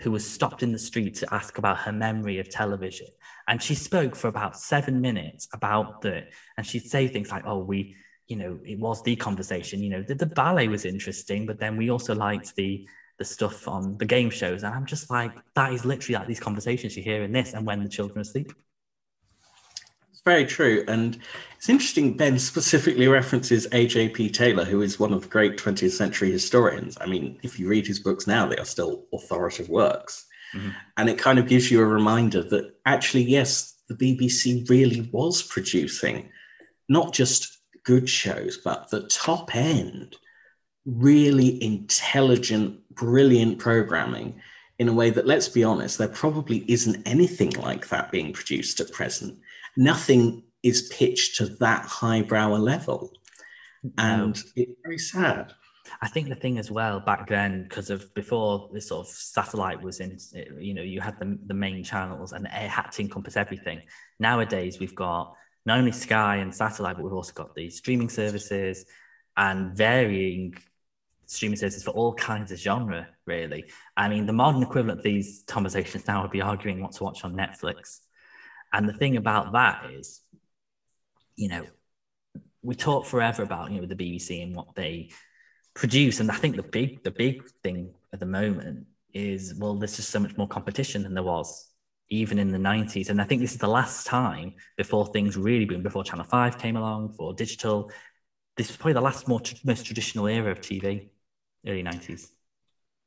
[SPEAKER 1] who was stopped in the street to ask about her memory of television. And she spoke for about seven minutes about the, and she'd say things like, oh, we, you know, it was the conversation, you know, the, the ballet was interesting, but then we also liked the, the stuff on the game shows. And I'm just like, that is literally like these conversations you hear in this and when the children are asleep.
[SPEAKER 2] Very true. And it's interesting, Ben specifically references A.J.P. Taylor, who is one of the great 20th century historians. I mean, if you read his books now, they are still authoritative works. Mm-hmm. And it kind of gives you a reminder that actually, yes, the BBC really was producing not just good shows, but the top end, really intelligent, brilliant programming in a way that, let's be honest, there probably isn't anything like that being produced at present. Nothing is pitched to that highbrow a level. And no. it's very sad.
[SPEAKER 1] I think the thing as well back then, because of before this sort of satellite was in, you know, you had the, the main channels and it had to encompass everything. Nowadays, we've got not only Sky and satellite, but we've also got these streaming services and varying streaming services for all kinds of genre, really. I mean, the modern equivalent of these conversations now would be arguing what to watch on Netflix. And the thing about that is, you know, we talk forever about, you know, the BBC and what they produce. And I think the big, the big thing at the moment is, well, there's just so much more competition than there was even in the 90s. And I think this is the last time before things really boomed, before Channel 5 came along, for digital. This was probably the last more most traditional era of TV, early 90s.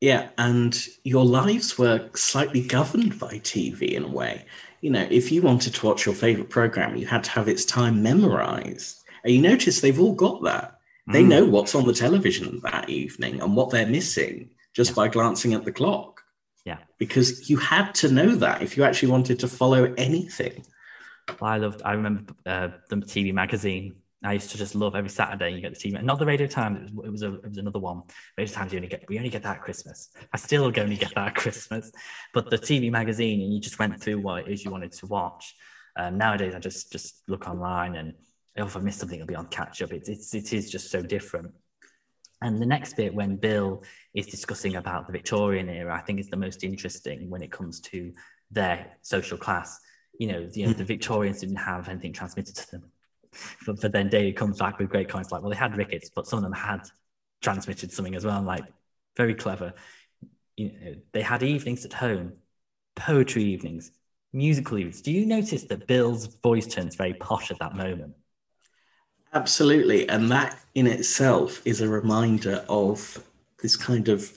[SPEAKER 2] Yeah, and your lives were slightly governed by TV in a way. You know, if you wanted to watch your favorite program, you had to have its time memorized. And you notice they've all got that. They mm. know what's on the television that evening and what they're missing just yeah. by glancing at the clock.
[SPEAKER 1] Yeah.
[SPEAKER 2] Because you had to know that if you actually wanted to follow anything.
[SPEAKER 1] Well, I loved, I remember uh, the TV magazine. I used to just love every Saturday you get the TV, not the Radio Times. It was, it was, a, it was another one. Radio Times you only get, we only get that at Christmas. I still only get that at Christmas, but the TV magazine, and you just went through what it is you wanted to watch. Um, nowadays, I just just look online, and if I miss something, it'll be on catch up. It's, it's it is just so different. And the next bit, when Bill is discussing about the Victorian era, I think is the most interesting when it comes to their social class. You know, you know, the Victorians didn't have anything transmitted to them. But, but then David comes back with great comments like, well, they had rickets, but some of them had transmitted something as well. like, very clever. You know, they had evenings at home, poetry evenings, musical evenings. Do you notice that Bill's voice turns very posh at that moment?
[SPEAKER 2] Absolutely. And that in itself is a reminder of this kind of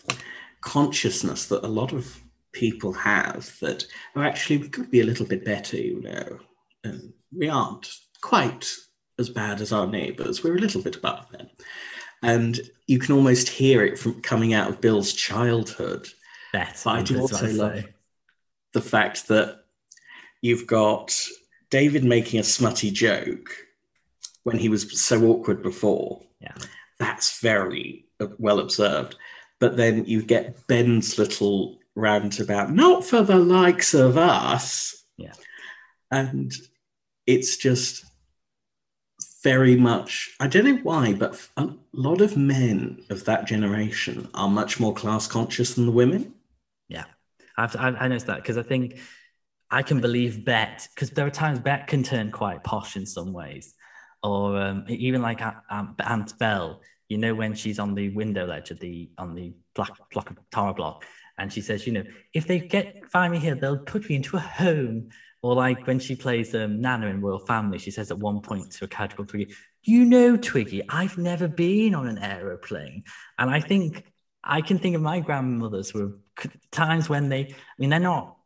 [SPEAKER 2] consciousness that a lot of people have that oh, actually we could be a little bit better, you know. And we aren't quite as bad as our neighbours. We're a little bit above them. And you can almost hear it from coming out of Bill's childhood.
[SPEAKER 1] but
[SPEAKER 2] I do also love the fact that you've got David making a smutty joke when he was so awkward before.
[SPEAKER 1] Yeah.
[SPEAKER 2] That's very uh, well observed. But then you get Ben's little rant about not for the likes of us.
[SPEAKER 1] Yeah.
[SPEAKER 2] And it's just very much, I don't know why, but a lot of men of that generation are much more class conscious than the women.
[SPEAKER 1] Yeah. I've, I've I noticed that because I think I can believe Bette, because there are times Bette can turn quite posh in some ways or um, even like Aunt Bette, you know, when she's on the window ledge of the on the black block of tower block, and she says, you know, if they get find me here, they'll put me into a home. Or like when she plays um, Nana in Royle Family, she says at one point to a called Twiggy, "You know, Twiggy, I've never been on an aeroplane," and I think I can think of my grandmothers were times when they, I mean, they're not,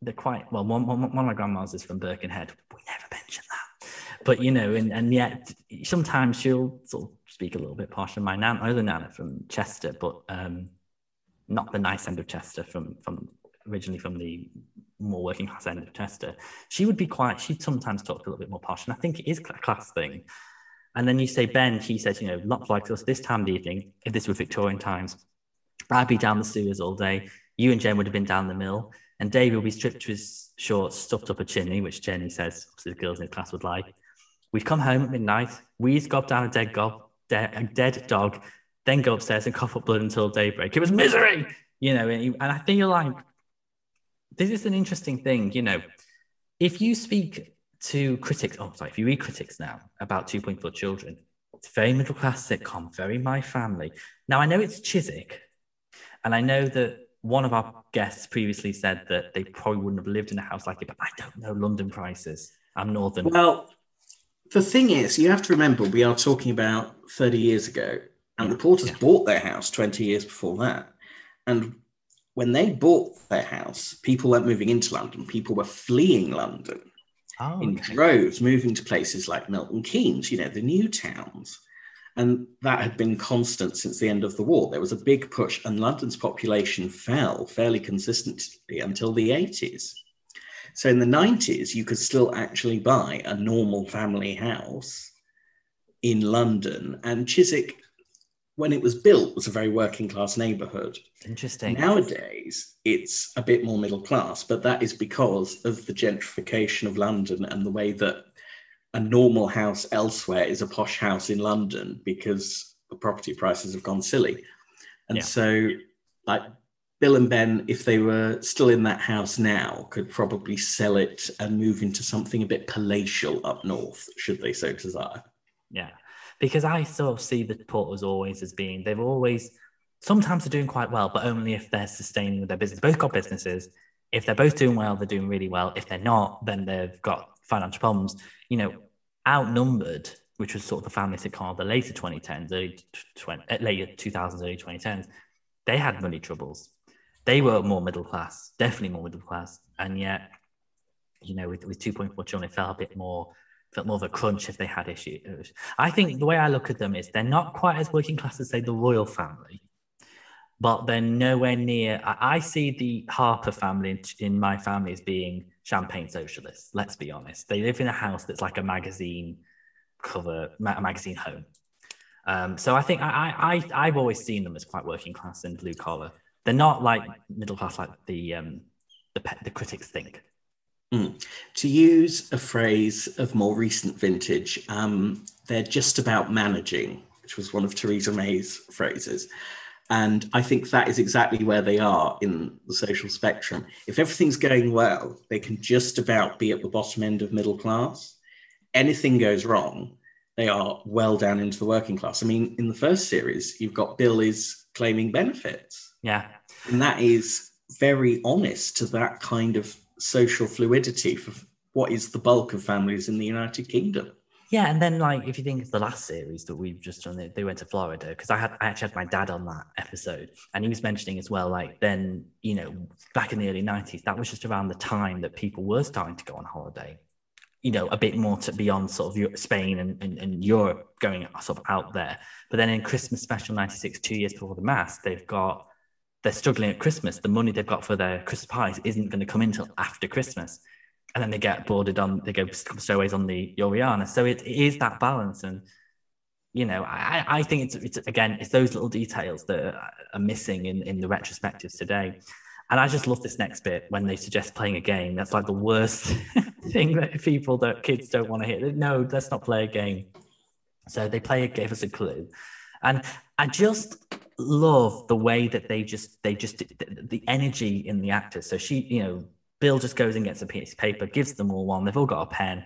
[SPEAKER 1] they're quite well. One, one, one of my grandmas is from Birkenhead. We never mention that but you know, and, and yet sometimes she'll sort of speak a little bit posh. And my nan, other nana from Chester, but um, not the nice end of Chester, from from originally from the more working class end of Chester. She would be quite. She'd sometimes talk a little bit more posh, and I think it is a class thing. And then you say Ben, he says, you know, not like us this time of the evening. If this were Victorian times, I'd be down the sewers all day. You and Jen would have been down the mill, and David would be stripped to his shorts, stuffed up a chimney, which Jenny says the girls in his class would like. We'd come home at midnight, we'd gob down a dead gob, de- a dead dog, then go upstairs and cough up blood until daybreak. It was misery, you know. And, and I think you're like, this is an interesting thing. You know, if you speak to critics, oh, sorry, if you read critics now about Two Point Four Children, it's a very middle class sitcom, very My Family. Now, I know it's Chiswick, and I know that one of our guests previously said that they probably wouldn't have lived in a house like it, but I don't know London prices. I'm northern.
[SPEAKER 2] Well, the thing is, you have to remember we are talking about 30 years ago, and the Porters
[SPEAKER 1] Yeah.
[SPEAKER 2] bought their house 20 years before that. And when they bought their house, people weren't moving into London, people were fleeing London
[SPEAKER 1] oh,
[SPEAKER 2] in
[SPEAKER 1] okay.
[SPEAKER 2] droves, moving to places like Milton Keynes, you know, the new towns. And that had been constant since the end of the war. There was a big push, and London's population fell fairly consistently until the 80s. So in the 90s, you could still actually buy a normal family house in London. And Chiswick, when it was built, was a very working class neighborhood.
[SPEAKER 1] Interesting.
[SPEAKER 2] Nowadays, it's a bit more middle class, but that is because of the gentrification of London and the way that a normal house elsewhere is a posh house in London because the property prices have gone silly. And
[SPEAKER 1] Yeah.
[SPEAKER 2] so, like, Bill and Ben, if they were still in that house now, could probably sell it and move into something a bit palatial up north, should they so desire.
[SPEAKER 1] Yeah, because I sort of see the Porters always as being they've always sometimes they're doing quite well, but only if they're sustaining their business. Both got businesses. If they're both doing well, they're doing really well. If they're not, then they've got financial problems. You know, outnumbered, which was sort of the family sitcom of the later 2010s, early tw- 20, uh, later 2000s, early 2010s. They had money troubles. They were more middle class, definitely more middle class, and yet, you know, with, with 2.4 children, it felt a bit more felt more of a crunch if they had issues. I think the way I look at them is they're not quite as working class as say the Royle Family, but they're nowhere near. I, I see the Harper family in, in my family as being champagne socialists. Let's be honest. They live in a house that's like a magazine cover, ma- a magazine home. Um, so I think I, I, I I've always seen them as quite working class and blue collar. They're not like middle class like the um, the pe- the critics think.
[SPEAKER 2] To use a phrase of more recent vintage, um, they're just about managing, which was one of Theresa May's phrases. And I think that is exactly where they are in the social spectrum. If everything's going well, they can just about be at the bottom end of middle class. Anything goes wrong, they are well down into the working class. I mean, in the first series, you've got Bill is claiming benefits.
[SPEAKER 1] Yeah,
[SPEAKER 2] And that is very honest to that kind of social fluidity for what is the bulk of families in the United Kingdom.
[SPEAKER 1] Yeah, and then like if you think of the last series that we've just done, they, went to Florida because I had I actually had my dad on that episode, and he was mentioning as well, like then you know back in the early '90s, that was just around the time that people were starting to go on holiday, you know, a bit more to beyond sort of Spain and, and, and Europe going sort of out there. But then in Christmas special '96, two years before the mass, they've got they're struggling at Christmas. The money they've got for their Christmas pies isn't going to come in until after Christmas and then they get boarded on they go stowaways on the Oriana. So it, it is that balance, and you know, I, I think it's it's again it's those little details that are, missing in in the retrospectives today. And I just love this next bit when they suggest playing a game. That's like the worst [LAUGHS] thing that people that kids don't want to hear. No, let's not play a game. So they play gave us a clue, and I just love the way that they just they just the, the energy in the actors. So she, you know, Bill just goes and gets a piece of paper, gives them all one. They've all got a pen.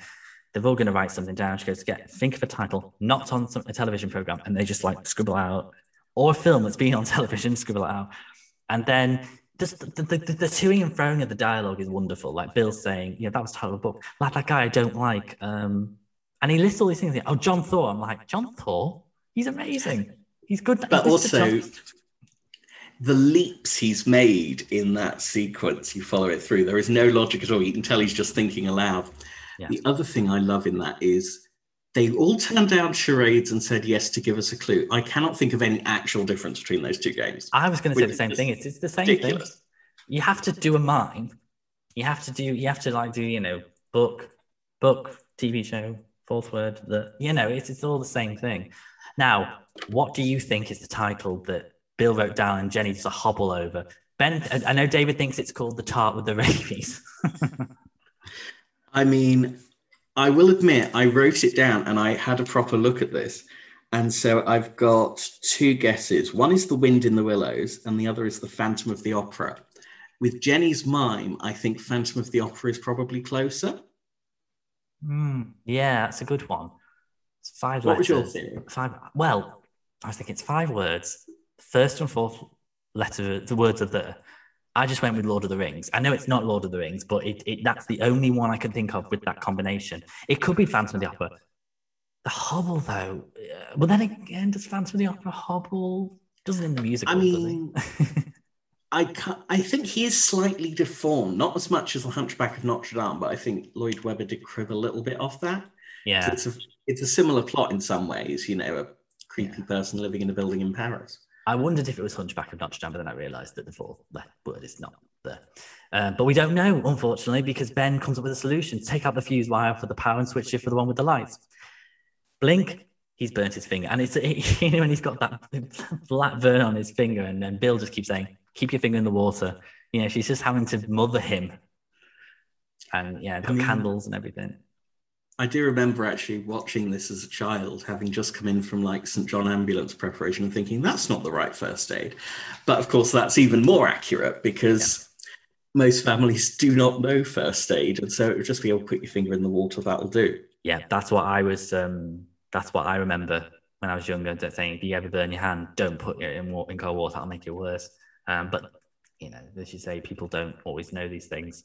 [SPEAKER 1] They're all going to write something down. She goes, "Get think of a title, not on some, a television program," and they just like scribble out, or a film that's been on [LAUGHS] television, scribble out, and then. Just the, the, the, the toing and throwing of the dialogue is wonderful. Like Bill saying, you know, that was the title of the book. Like that guy I don't like. Um, and he lists all these things. Oh, John Thor. I'm like, John Thor? He's amazing. He's good.
[SPEAKER 2] But
[SPEAKER 1] he's
[SPEAKER 2] also, the leaps he's made in that sequence, you follow it through. There is no logic at all. You can tell he's just thinking aloud.
[SPEAKER 1] Yeah.
[SPEAKER 2] The other thing I love in that is they all turned down charades and said yes to give us a clue. I cannot think of any actual difference between those two games.
[SPEAKER 1] I was going to say the same thing. It's, it's the same thing. You have to do a mime. You have to do. You have to like do. You know, book, book, TV show, fourth word. that, you know, it's it's all the same thing. Now, what do you think is the title that Bill wrote down and Jenny just a hobble over? Ben, I know David thinks it's called the tart with the rabies. [LAUGHS]
[SPEAKER 2] I mean, I will admit, I wrote it down and I had a proper look at this. And so I've got two guesses. One is The Wind in the Willows, and the other is The Phantom of the Opera. With Jenny's mime, I think Phantom of the Opera is probably closer.
[SPEAKER 1] Mm, yeah, that's a good one. It's five
[SPEAKER 2] What was your?
[SPEAKER 1] Five. Well, I was thinking it's five words. First and fourth letter, the words are there. I just went with Lord of the Rings. I know it's not Lord of the Rings, but it, it that's the only one I can think of with that combination. It could be Phantom of the Opera. The Hobble, though. uh, But then again, does Phantom of the Opera hobble? Doesn't in the musical,
[SPEAKER 2] mean. I I think he is slightly deformed, not as much as the Hunchback of Notre Dame, but I think Lloyd Webber did crib a little bit off that.
[SPEAKER 1] yeah.
[SPEAKER 2] It's a it's a similar plot in some ways, you know, a creepy person living in a building in Paris.
[SPEAKER 1] I wondered if it was Hunchback of Notre Dame, but then I realised that the fourth word is not there. Uh, but we don't know, unfortunately, because Ben comes up with a solution. Take out the fuse wire for the power and switch it for the one with the lights. Blink, he's burnt his finger. And it's, [LAUGHS] you know, when he's got that black burn on his finger, and then Bill just keeps saying, keep your finger in the water. You know, she's just having to mother him. And yeah, got
[SPEAKER 2] I mean-
[SPEAKER 1] candles and everything.
[SPEAKER 2] I do remember actually watching this as a child, having just come in from like St. John ambulance preparation and thinking that's not the right first aid. But of course, that's even more accurate because most families do not know first aid. And so it would just be, oh, put your finger in the water, that'll do.
[SPEAKER 1] yeah, that's what I was. Um, that's what I remember when I was younger. Saying, if you ever burn your hand, don't put it in, in cold water; that'll make it worse. Um, but you know, as you say, people don't always know these things.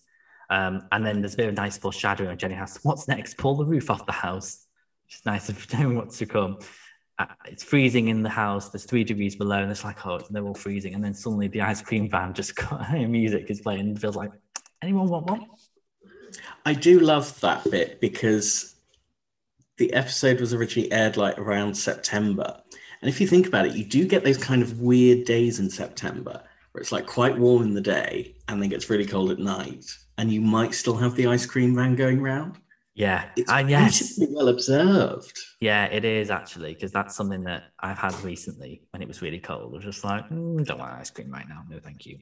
[SPEAKER 1] Um, and then there's a bit of nice foreshadowing Jenny House. What's next? Pull the roof off the house. It's nice of knowing [LAUGHS] what's to come. Uh, it's freezing in the house. There's three degrees below, and it's like, oh, they're all freezing. And then suddenly the ice cream van just [LAUGHS] music is playing. And feels like, anyone want one?
[SPEAKER 2] I do love that bit because the episode was originally aired like around September. And if you think about it, you do get those kind of weird days in September where it's like quite warm in the day and then gets really cold at night. And you might still have the ice cream van going round.
[SPEAKER 1] Yeah,
[SPEAKER 2] It's
[SPEAKER 1] and yes,
[SPEAKER 2] well observed.
[SPEAKER 1] Yeah, it is actually because that's something that I've had recently when it was really cold. I was just like, "Mm, don't want ice cream right now, no, thank you.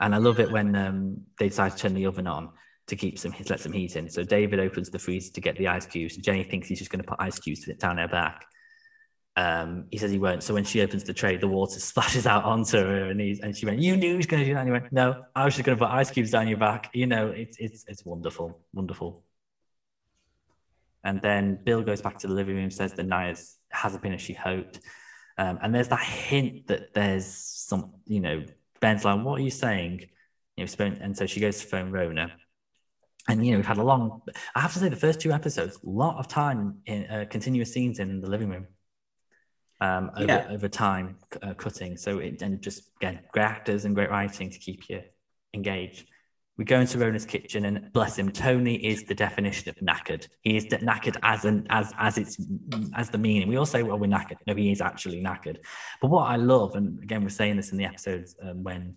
[SPEAKER 1] And I love it when um, they decide to turn the oven on to keep some, let some heat in. So David opens the freezer to get the ice cubes. Jenny thinks he's just going to put ice cubes down her back. Um, he says he won't. So when she opens the tray, the water [LAUGHS] splashes out onto her, and he's and she went, "You knew he was going to do that." And he went, "No, I was just going to put ice cubes down your back." You know, it's it's it's wonderful, wonderful. And then Bill goes back to the living room, says the night has- hasn't been as she hoped. Um, and there's that hint that there's some, you know, Ben's like, what are you saying? You know, and so she goes to phone Rona. And, you know, we've had a long, I have to say, the first two episodes, a lot of time in uh, continuous scenes in the living room um, over,
[SPEAKER 2] Yeah.
[SPEAKER 1] over time, uh, cutting. So, it, and just, again, great actors and great writing to keep you engaged. We go into Rona's kitchen, and bless him, Tony is the definition of knackered. He is knackered as an as as it's as the meaning. We all say, "Well, we're knackered." No, he is actually knackered. But what I love, and again, we're saying this in the episodes um, when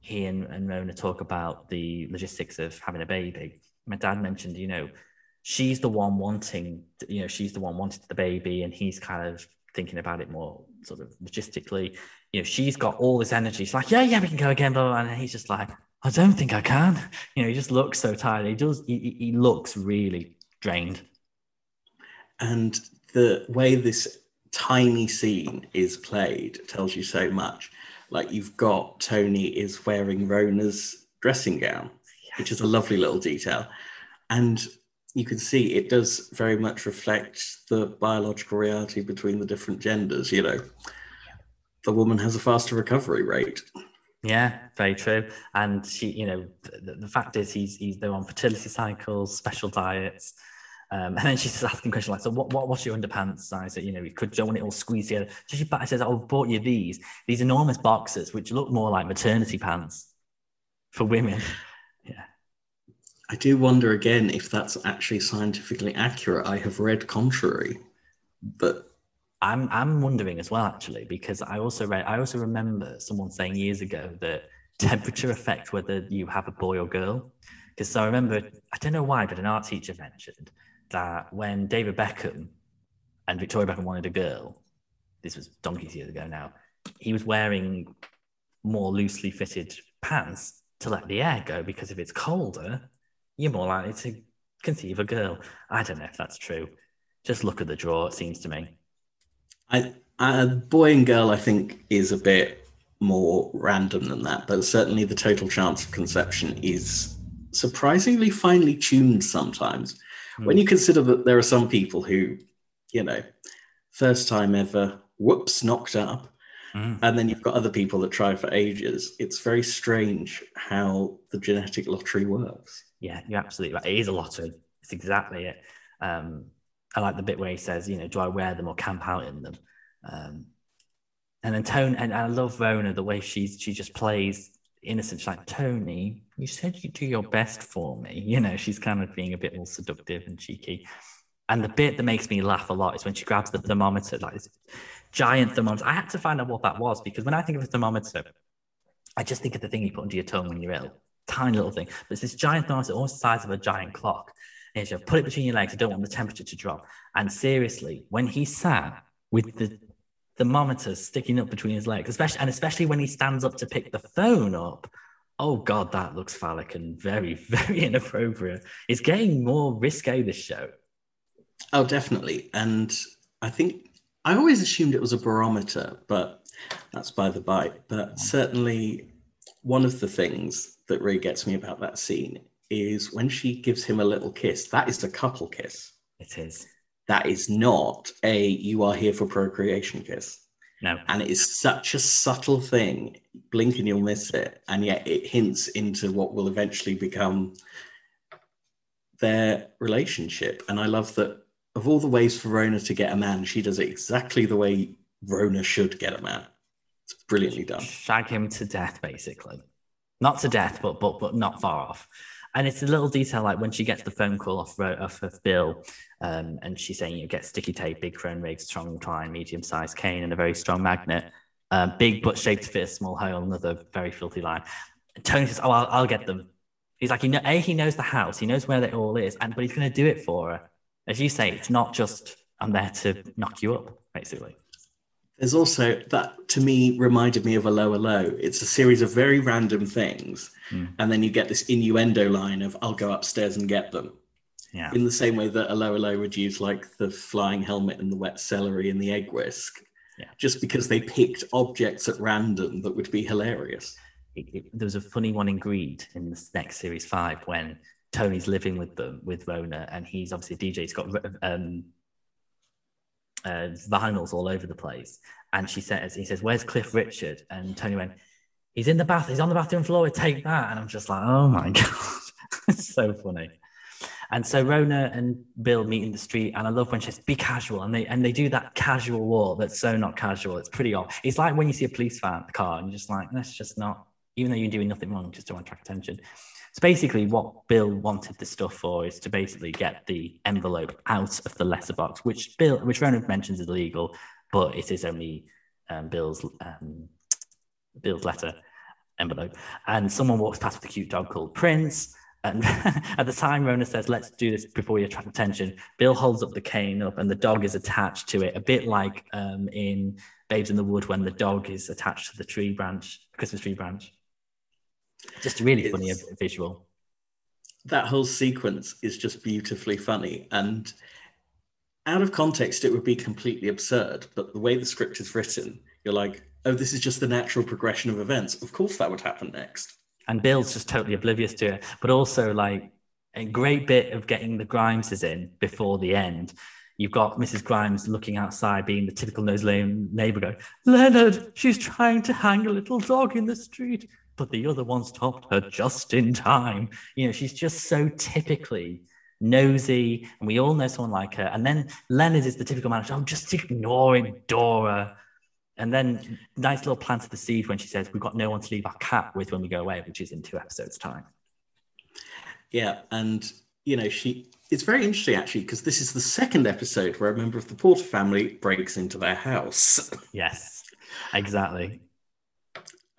[SPEAKER 1] he and, and Rona talk about the logistics of having a baby. My dad mentioned, you know, she's the one wanting, you know, she's the one wanting the baby, and he's kind of thinking about it more sort of logistically. You know, she's got all this energy. She's like, "Yeah, yeah, we can go again," blah, blah, blah. and he's just like. I don't think I can. [LAUGHS] You know, he just looks so tired. He does. He, he- he looks really drained.
[SPEAKER 2] And the way this tiny scene is played tells you so much. Like you've got Tony is wearing Rona's dressing gown, which is a lovely little detail. And you can see it does very much reflect the biological reality between the different genders. You know, the woman has a faster recovery rate.
[SPEAKER 1] Yeah, very true. And she, you know, the, the fact is, he's he's they're on fertility cycles, special diets. Um, [LAUGHS] and then she's asking questions like, "So what, what what's your underpants size? You know, you could don't want it all squeezed together." So she says, "Oh, I've bought you these these enormous boxes, which look more like maternity pants for women."
[SPEAKER 2] I do wonder again if that's actually scientifically accurate. I have read contrary, but
[SPEAKER 1] I'm I'm wondering as well actually because I also read I also remember someone saying years ago that temperature affects whether you have a boy or girl. Because I remember I don't know why, but an art teacher mentioned that when David Beckham and Victoria Beckham wanted a girl, this was donkeys years ago now, he was wearing more loosely fitted pants to let the air go because if it's colder, you're more likely to conceive a girl. I don't know if that's true. Just look at the draw, it seems to me.
[SPEAKER 2] I, uh, boy and girl, I think, is a bit more random than that, but certainly the total chance of conception is surprisingly finely tuned sometimes. Mm. When you consider that there are some people who, you know, first time ever, whoops, knocked up. Mm. And then you've got other people that try for ages. It's very strange how the genetic lottery works.
[SPEAKER 1] Yeah, you're absolutely right. It is a lottery. It's exactly it. Um, I like the bit where he says, you know, do I wear them or camp out in them? Um, and then Tony, and I love Rona the way she's she just plays innocent. She's like Tony, you said you'd do your best for me. [LAUGHS] You know, she's kind of being a bit more seductive and cheeky. And the bit that makes me laugh a lot is when she grabs the thermometer, like this giant thermometer. I had to find out what that was because when I think of a thermometer, I just think of the thing you put under your tongue when you're ill. Tiny little thing. But it's this giant thermometer, almost the size of a giant clock. And you put it between your legs. I don't want the temperature to drop. And seriously, when he sat with the thermometer sticking up between his legs, especially and especially when he stands up to pick the phone up. Oh God, that looks phallic and very, [LAUGHS] very inappropriate. It's getting more risque this show.
[SPEAKER 2] Oh, definitely. And I think I always assumed it was a barometer, but that's by the by. But certainly one of the things that really gets me about that scene is when she gives him a little kiss. That is the couple kiss.
[SPEAKER 1] It is
[SPEAKER 2] that is not a you are here for procreation kiss.
[SPEAKER 1] No.
[SPEAKER 2] And it is such a subtle thing. Blink and you'll miss it. And yet it hints into what will eventually become their relationship. And I love that of all the ways for Rona to get a man, she does it exactly the way Rona should get a man. It's brilliantly done.
[SPEAKER 1] Shag him to death, basically. Not to death, but but but not far off. And it's a little detail like when she gets the phone call off, off of Bill, um, and she's saying, you get sticky tape, big chrome rig, strong twine, medium sized cane, and a very strong magnet. Uh, big but shaped to fit a small hole, another very filthy line. And Tony says, Oh, I'll, I'll get them. He's like, you know, A, he knows the house, he knows where it all is, and but he's going to do it for her. As you say, it's not just, I'm there to knock you up, basically.
[SPEAKER 2] There's also that to me reminded me of 'Allo 'Allo. It's a series of very random things. Mm. And then you get this innuendo line of, I'll go upstairs and get them.
[SPEAKER 1] Yeah.
[SPEAKER 2] In the same way that 'Allo 'Allo would use like the flying helmet and the wet celery and the egg whisk.
[SPEAKER 1] Yeah.
[SPEAKER 2] Just because they picked objects at random that would be hilarious.
[SPEAKER 1] It, it, there was a funny one in Greed in the next series five when Tony's living with them with Rona and he's obviously a DJ. He's got um, uh, vinyls all over the place. And she says, he says, where's Cliff Richard? And Tony went, he's in the bath. He's on the bathroom floor. Take that. And I'm just like, oh my [LAUGHS] God. it's [LAUGHS] so funny. And so Rona and Bill meet in the street, and I love when she says, "Be casual," and they and they do that casual walk that's so not casual. It's pretty odd. It's like when you see a police van car, and you're just like, "That's just not." Even though you're doing nothing wrong, just to attract attention. Basically, what Bill wanted the stuff for is to basically get the envelope out of the letterbox, which Bill, which Rona mentions is illegal, but it is only um, Bill's um, Bill's letter envelope. And someone walks past with a cute dog called Prince. And [LAUGHS] at the time, Rona says, "Let's do this before you attract attention." Bill holds up the cane up, and the dog is attached to it, a bit like um, in Babes in the Wood when the dog is attached to the tree branch, Christmas tree branch. Just really it's, funny visual.
[SPEAKER 2] That whole sequence is just beautifully funny. And out of context, it would be completely absurd. But the way the script is written, you're like, oh, this is just the natural progression of events. Of course, that would happen next.
[SPEAKER 1] And Bill's just totally oblivious to it. But also, like, a great bit of getting the Grimeses in before the end. You've got Mrs. Grimes looking outside, being the typical nose neighbor, going, Leonard, she's trying to hang a little dog in the street but the other one stopped her just in time. You know, she's just so typically nosy, and we all know someone like her. And then Leonard is the typical manager. Oh, just ignoring Dora. And then nice little plant of the seed when she says, We've got no one to leave our cat with when we go away, which is in two episodes' time.
[SPEAKER 2] Yeah. And, you know, she, it's very interesting actually, because this is the second episode where a member of the Porter family breaks into their house.
[SPEAKER 1] Yes, exactly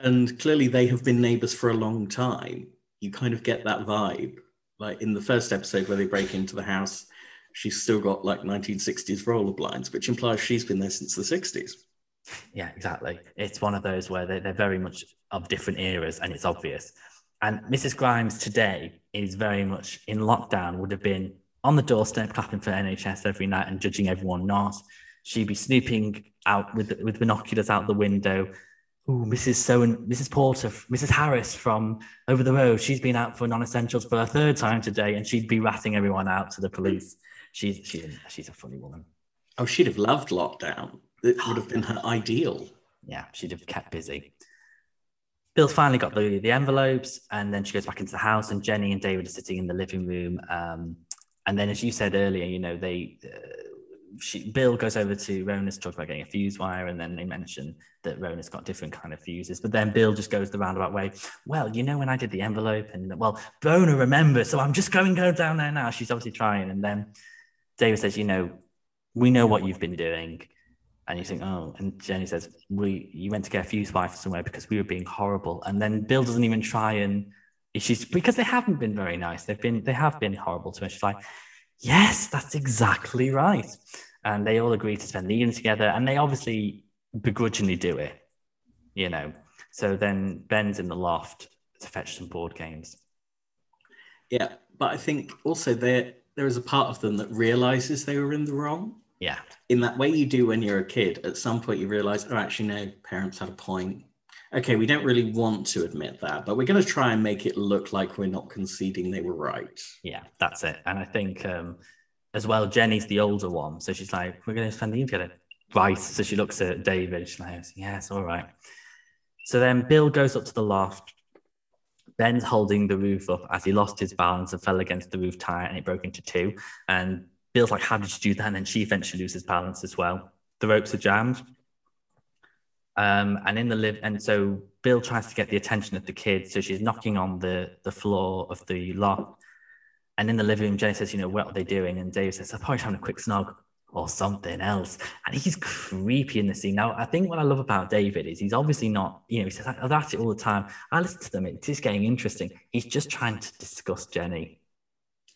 [SPEAKER 2] and clearly they have been neighbors for a long time. You kind of get that vibe. Like in the first episode where they break into the house, she's still got like 1960s roller blinds, which implies she's been there since the 60s.
[SPEAKER 1] Yeah, exactly. It's one of those where they're, they're very much of different eras and it's obvious. And Mrs. Grimes today is very much in lockdown, would have been on the doorstep clapping for NHS every night and judging everyone not. She'd be snooping out with, with binoculars out the window, Ooh, Mrs. So and Mrs. Porter, Mrs. Harris from over the road. She's been out for non-essentials for a third time today, and she'd be ratting everyone out to the police. She's she's she's a funny woman.
[SPEAKER 2] Oh, she'd have loved lockdown. It would have been her ideal.
[SPEAKER 1] Yeah, she'd have kept busy. Bill finally got the the envelopes, and then she goes back into the house, and Jenny and David are sitting in the living room. Um, and then, as you said earlier, you know they. Uh, she, Bill goes over to Rona's to talk about getting a fuse wire, and then they mention that Rona's got different kind of fuses. But then Bill just goes the roundabout way. Well, you know when I did the envelope, and well, Rona remembers, so I'm just going go down there now. She's obviously trying, and then David says, "You know, we know what you've been doing." And you think, oh, and Jenny says, we you went to get a fuse wire somewhere because we were being horrible. And then Bill doesn't even try and she's because they haven't been very nice. They've been they have been horrible to her. She's like, yes, that's exactly right. And they all agree to spend the evening together and they obviously begrudgingly do it you know. So then ben's in the loft to fetch some board games.
[SPEAKER 2] Yeah but i think also there there is a part of them that realizes they were in the wrong.
[SPEAKER 1] Yeah.
[SPEAKER 2] In that way you do when you're a kid at some point you realize oh actually no parents had a point okay we don't really want to admit that but we're going to try and make it look like we're not conceding they were right
[SPEAKER 1] yeah that's it and i think um as well, Jenny's the older one. So she's like, we're going to spend the evening. Right. So she looks at David. She's like, yes, all right. So then Bill goes up to the loft. Ben's holding the roof up as he lost his balance and fell against the roof tire and it broke into two. And Bill's like, how did you do that? And then she eventually loses balance as well. The ropes are jammed. Um, and in the live, and so Bill tries to get the attention of the kids. So she's knocking on the the floor of the loft and in the living room, Jenny says, you know, what are they doing? And Dave says, I'm probably having a quick snog or something else. And he's creepy in the scene. Now, I think what I love about David is he's obviously not, you know, he says, I'm at it all the time. I listen to them, it's just getting interesting. He's just trying to disgust Jenny.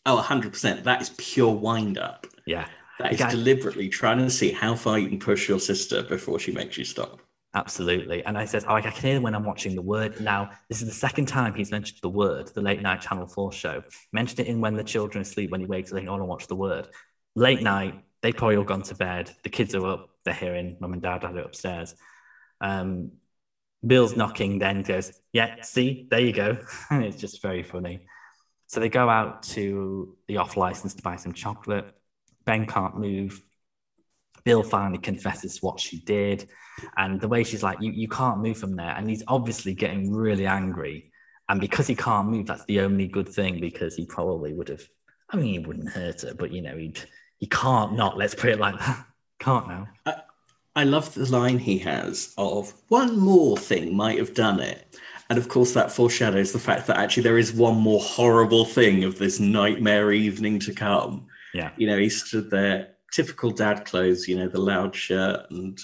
[SPEAKER 2] Oh, 100%. That is pure wind up.
[SPEAKER 1] Yeah.
[SPEAKER 2] That is deliberately trying to see how far you can push your sister before she makes you stop.
[SPEAKER 1] Absolutely. And I said, oh, I can hear when I'm watching The Word. Now, this is the second time he's mentioned The Word, the late night Channel 4 show. Mentioned it in When the Children Sleep, when he wakes up, I want to watch The Word. Late night, they've probably all gone to bed. The kids are up, they're hearing mum and dad had it upstairs. Um, Bill's knocking, then goes, Yeah, see, there you go. [LAUGHS] it's just very funny. So they go out to the off license to buy some chocolate. Ben can't move. Bill finally confesses what she did. And the way she's like, you, you can't move from there. And he's obviously getting really angry. And because he can't move, that's the only good thing because he probably would have, I mean, he wouldn't hurt her, but you know, he'd, he can't not, let's put it like that. [LAUGHS] Can't now.
[SPEAKER 2] I, I love the line he has of one more thing might have done it. And of course, that foreshadows the fact that actually there is one more horrible thing of this nightmare evening to come.
[SPEAKER 1] Yeah.
[SPEAKER 2] You know, he stood there typical dad clothes, you know, the loud shirt and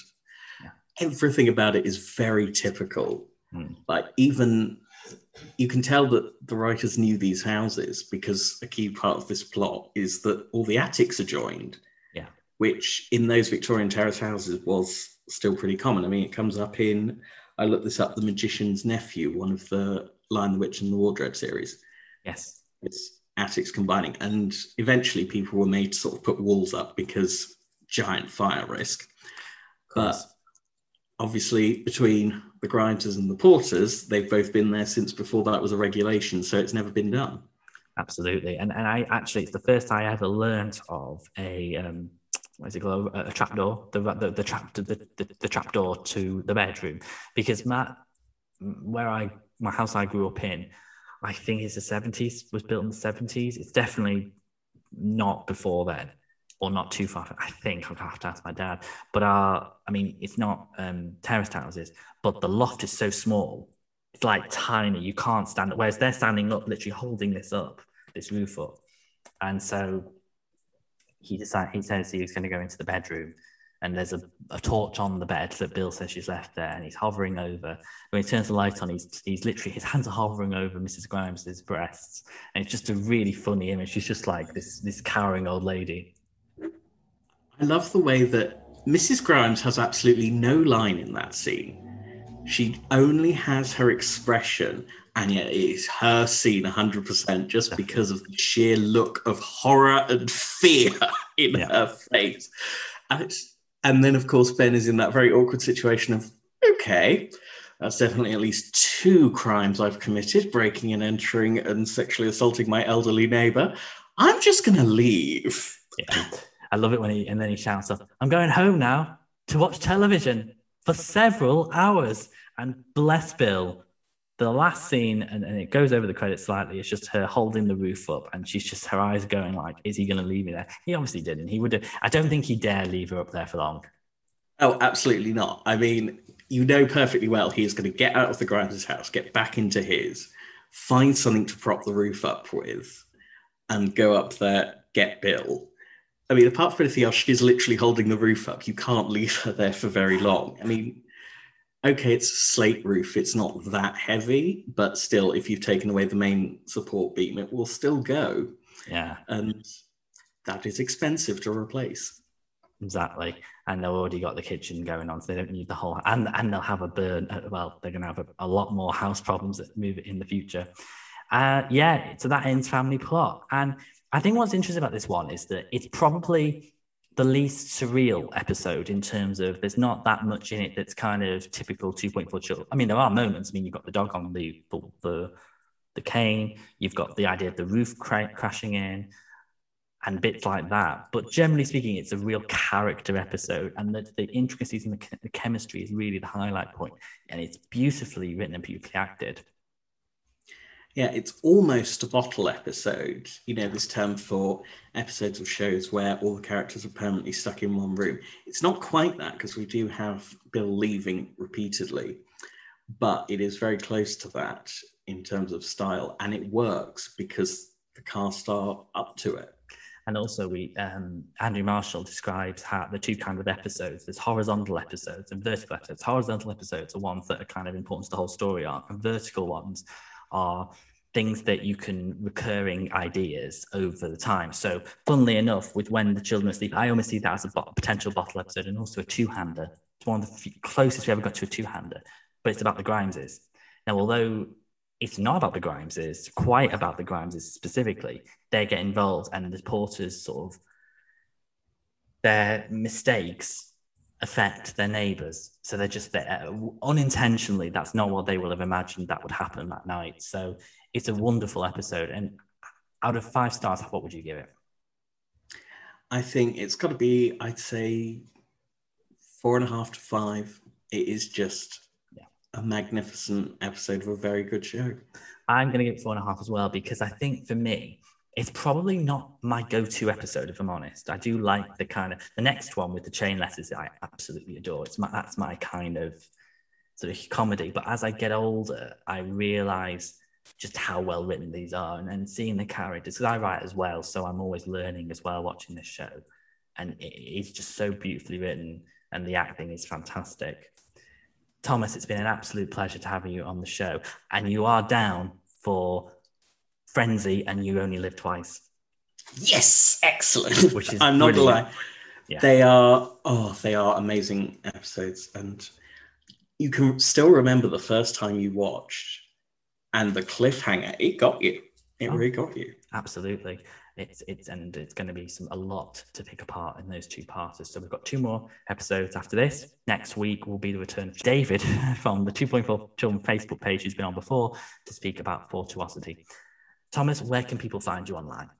[SPEAKER 2] yeah. everything about it is very typical. Mm. Like even you can tell that the writers knew these houses because a key part of this plot is that all the attics are joined.
[SPEAKER 1] Yeah.
[SPEAKER 2] Which in those Victorian terrace houses was still pretty common. I mean, it comes up in I looked this up, The Magician's Nephew, one of the Lion the Witch and the Wardrobe series.
[SPEAKER 1] Yes.
[SPEAKER 2] It's attics combining. And eventually people were made to sort of put walls up because giant fire risk. But obviously, between the grinders and the porters, they've both been there since before that was a regulation. So it's never been done.
[SPEAKER 1] Absolutely. And, and I actually, it's the first I ever learned of a, um, what is it called? A, a trapdoor, the, the, the trap, the, the, the trapdoor to the bedroom. Because Matt, where I, my house I grew up in, I think it's the 70s, was built in the 70s. It's definitely not before then or not too far. I think I'll have to ask my dad. But uh, I mean, it's not um, terraced houses, but the loft is so small. It's like tiny. You can't stand it. Whereas they're standing up, literally holding this up, this roof up. And so he decides, he says he's going to go into the bedroom and there's a, a, torch on the bed that Bill says she's left there, and he's hovering over. When he turns the light on, he's he's literally his hands are hovering over Mrs. Grimes's breasts, and it's just a really funny image. She's just like this this cowering old lady.
[SPEAKER 2] I love the way that Mrs. Grimes has absolutely no line in that scene. She only has her expression, and yet it is her scene 100% just because of the sheer look of horror and [LAUGHS] fear in yeah. her face. And it's and then, of course, Ben is in that very awkward situation of, okay, That's definitely at least two crimes I've committed breaking and entering and sexually assaulting my elderly neighbor. I'm just going to leave.
[SPEAKER 1] Yeah. I love it when he, and then he shouts up, I'm going home now to watch television for several hours. And bless Bill, the last scene, and, and it goes over the credits slightly, it's just her holding the roof up and she's just her eyes going like, is he going to leave me there? He obviously didn't. He would have, I don't think he dare leave her up there for long.
[SPEAKER 2] Oh, absolutely not. I mean, you know perfectly well he is going to get out of the Grimes' house, get back into his, find something to prop the roof up with, and go up there, get Bill. I mean, apart from anything else, she's literally holding the roof up. You can't leave her there for very long. I mean, okay, it's slate roof, it's not that heavy, but still, if you've taken away the main support beam, it will still go.
[SPEAKER 1] Yeah.
[SPEAKER 2] And that is expensive to replace.
[SPEAKER 1] Exactly. And they've already got the kitchen going on, so they don't need the whole. And and they'll have a burn. Uh, well, they're going to have a, a, lot more house problems that move in the future. Uh, yeah. So that ends family plot. And I think what's interesting about this one is that it's probably the least surreal episode in terms of there's not that much in it that's kind of typical 2.4 children. I mean, there are moments. I mean, you've got the dog on the the the, the cane. You've got the idea of the roof cra- crashing in and bits like that. But generally speaking, it's a real character episode, and the, the intricacies and the, the, chemistry is really the highlight point. And it's beautifully written and beautifully acted.
[SPEAKER 2] Yeah, it's almost a bottle episode. You know, this term for episodes of shows where all the characters are permanently stuck in one room. It's not quite that because we do have Bill leaving repeatedly, but it is very close to that in terms of style, and it works because the cast are up to it.
[SPEAKER 1] And also, we um, Andrew Marshall describes how the two kind of episodes: there's horizontal episodes and vertical episodes. Horizontal episodes are ones that are kind of important to the whole story arc, and vertical ones are things that you can recurring ideas over the time. So, funnily enough, with when the children are asleep, I almost see that as a bo- potential bottle episode and also a two-hander. It's one of the few, closest we ever got to a two-hander, but it's about the Grimeses. Now, although it's not about the Grimeses, quite about the Grimeses specifically. They get involved, and the Porters sort of their mistakes affect their neighbors. So they're just there uh, unintentionally. That's not what they will have imagined that would happen that night. So it's a wonderful episode. And out of five stars, what would you give it?
[SPEAKER 2] I think it's got to be, I'd say, four and a half to five. It is just a magnificent episode of a very good show.
[SPEAKER 1] I'm going to give it four and a half as well because I think for me, it's probably not my go-to episode if I'm honest. I do like the kind of the next one with the chain letters. I absolutely adore. It's my that's my kind of sort of comedy. But as I get older, I realize just how well written these are, and, and seeing the characters. Because I write as well, so I'm always learning as well watching this show, and it, it's just so beautifully written, and the acting is fantastic. Thomas, it's been an absolute pleasure to have you on the show. And you are down for Frenzy and You Only Live Twice.
[SPEAKER 2] Yes, excellent. [LAUGHS]
[SPEAKER 1] Which is
[SPEAKER 2] I'm not
[SPEAKER 1] brilliant.
[SPEAKER 2] gonna lie. Yeah. They are oh, they are amazing episodes. And you can still remember the first time you watched and the cliffhanger, it got you. It oh, really got you.
[SPEAKER 1] Absolutely it's it's and it's going to be some a lot to pick apart in those two parts. So we've got two more episodes after this. Next week will be the return of David [LAUGHS] from the 2.4 Children Facebook page who's been on before to speak about Fortuosity. Thomas, where can people find you online?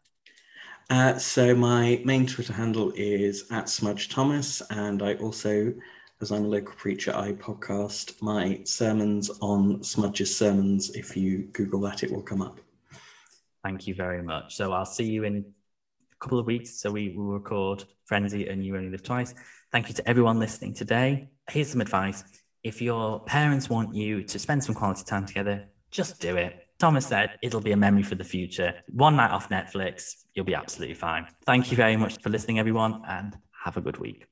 [SPEAKER 2] Uh, so my main Twitter handle is at Smudge Thomas, and I also, as I'm a local preacher, I podcast my sermons on Smudge's sermons. If you Google that, it will come up.
[SPEAKER 1] Thank you very much. So I'll see you in a couple of weeks. So we will record Frenzy and You Only Live Twice. Thank you to everyone listening today. Here's some advice. If your parents want you to spend some quality time together, just do it. Thomas said it'll be a memory for the future. One night off Netflix, you'll be absolutely fine. Thank you very much for listening, everyone, and have a good week.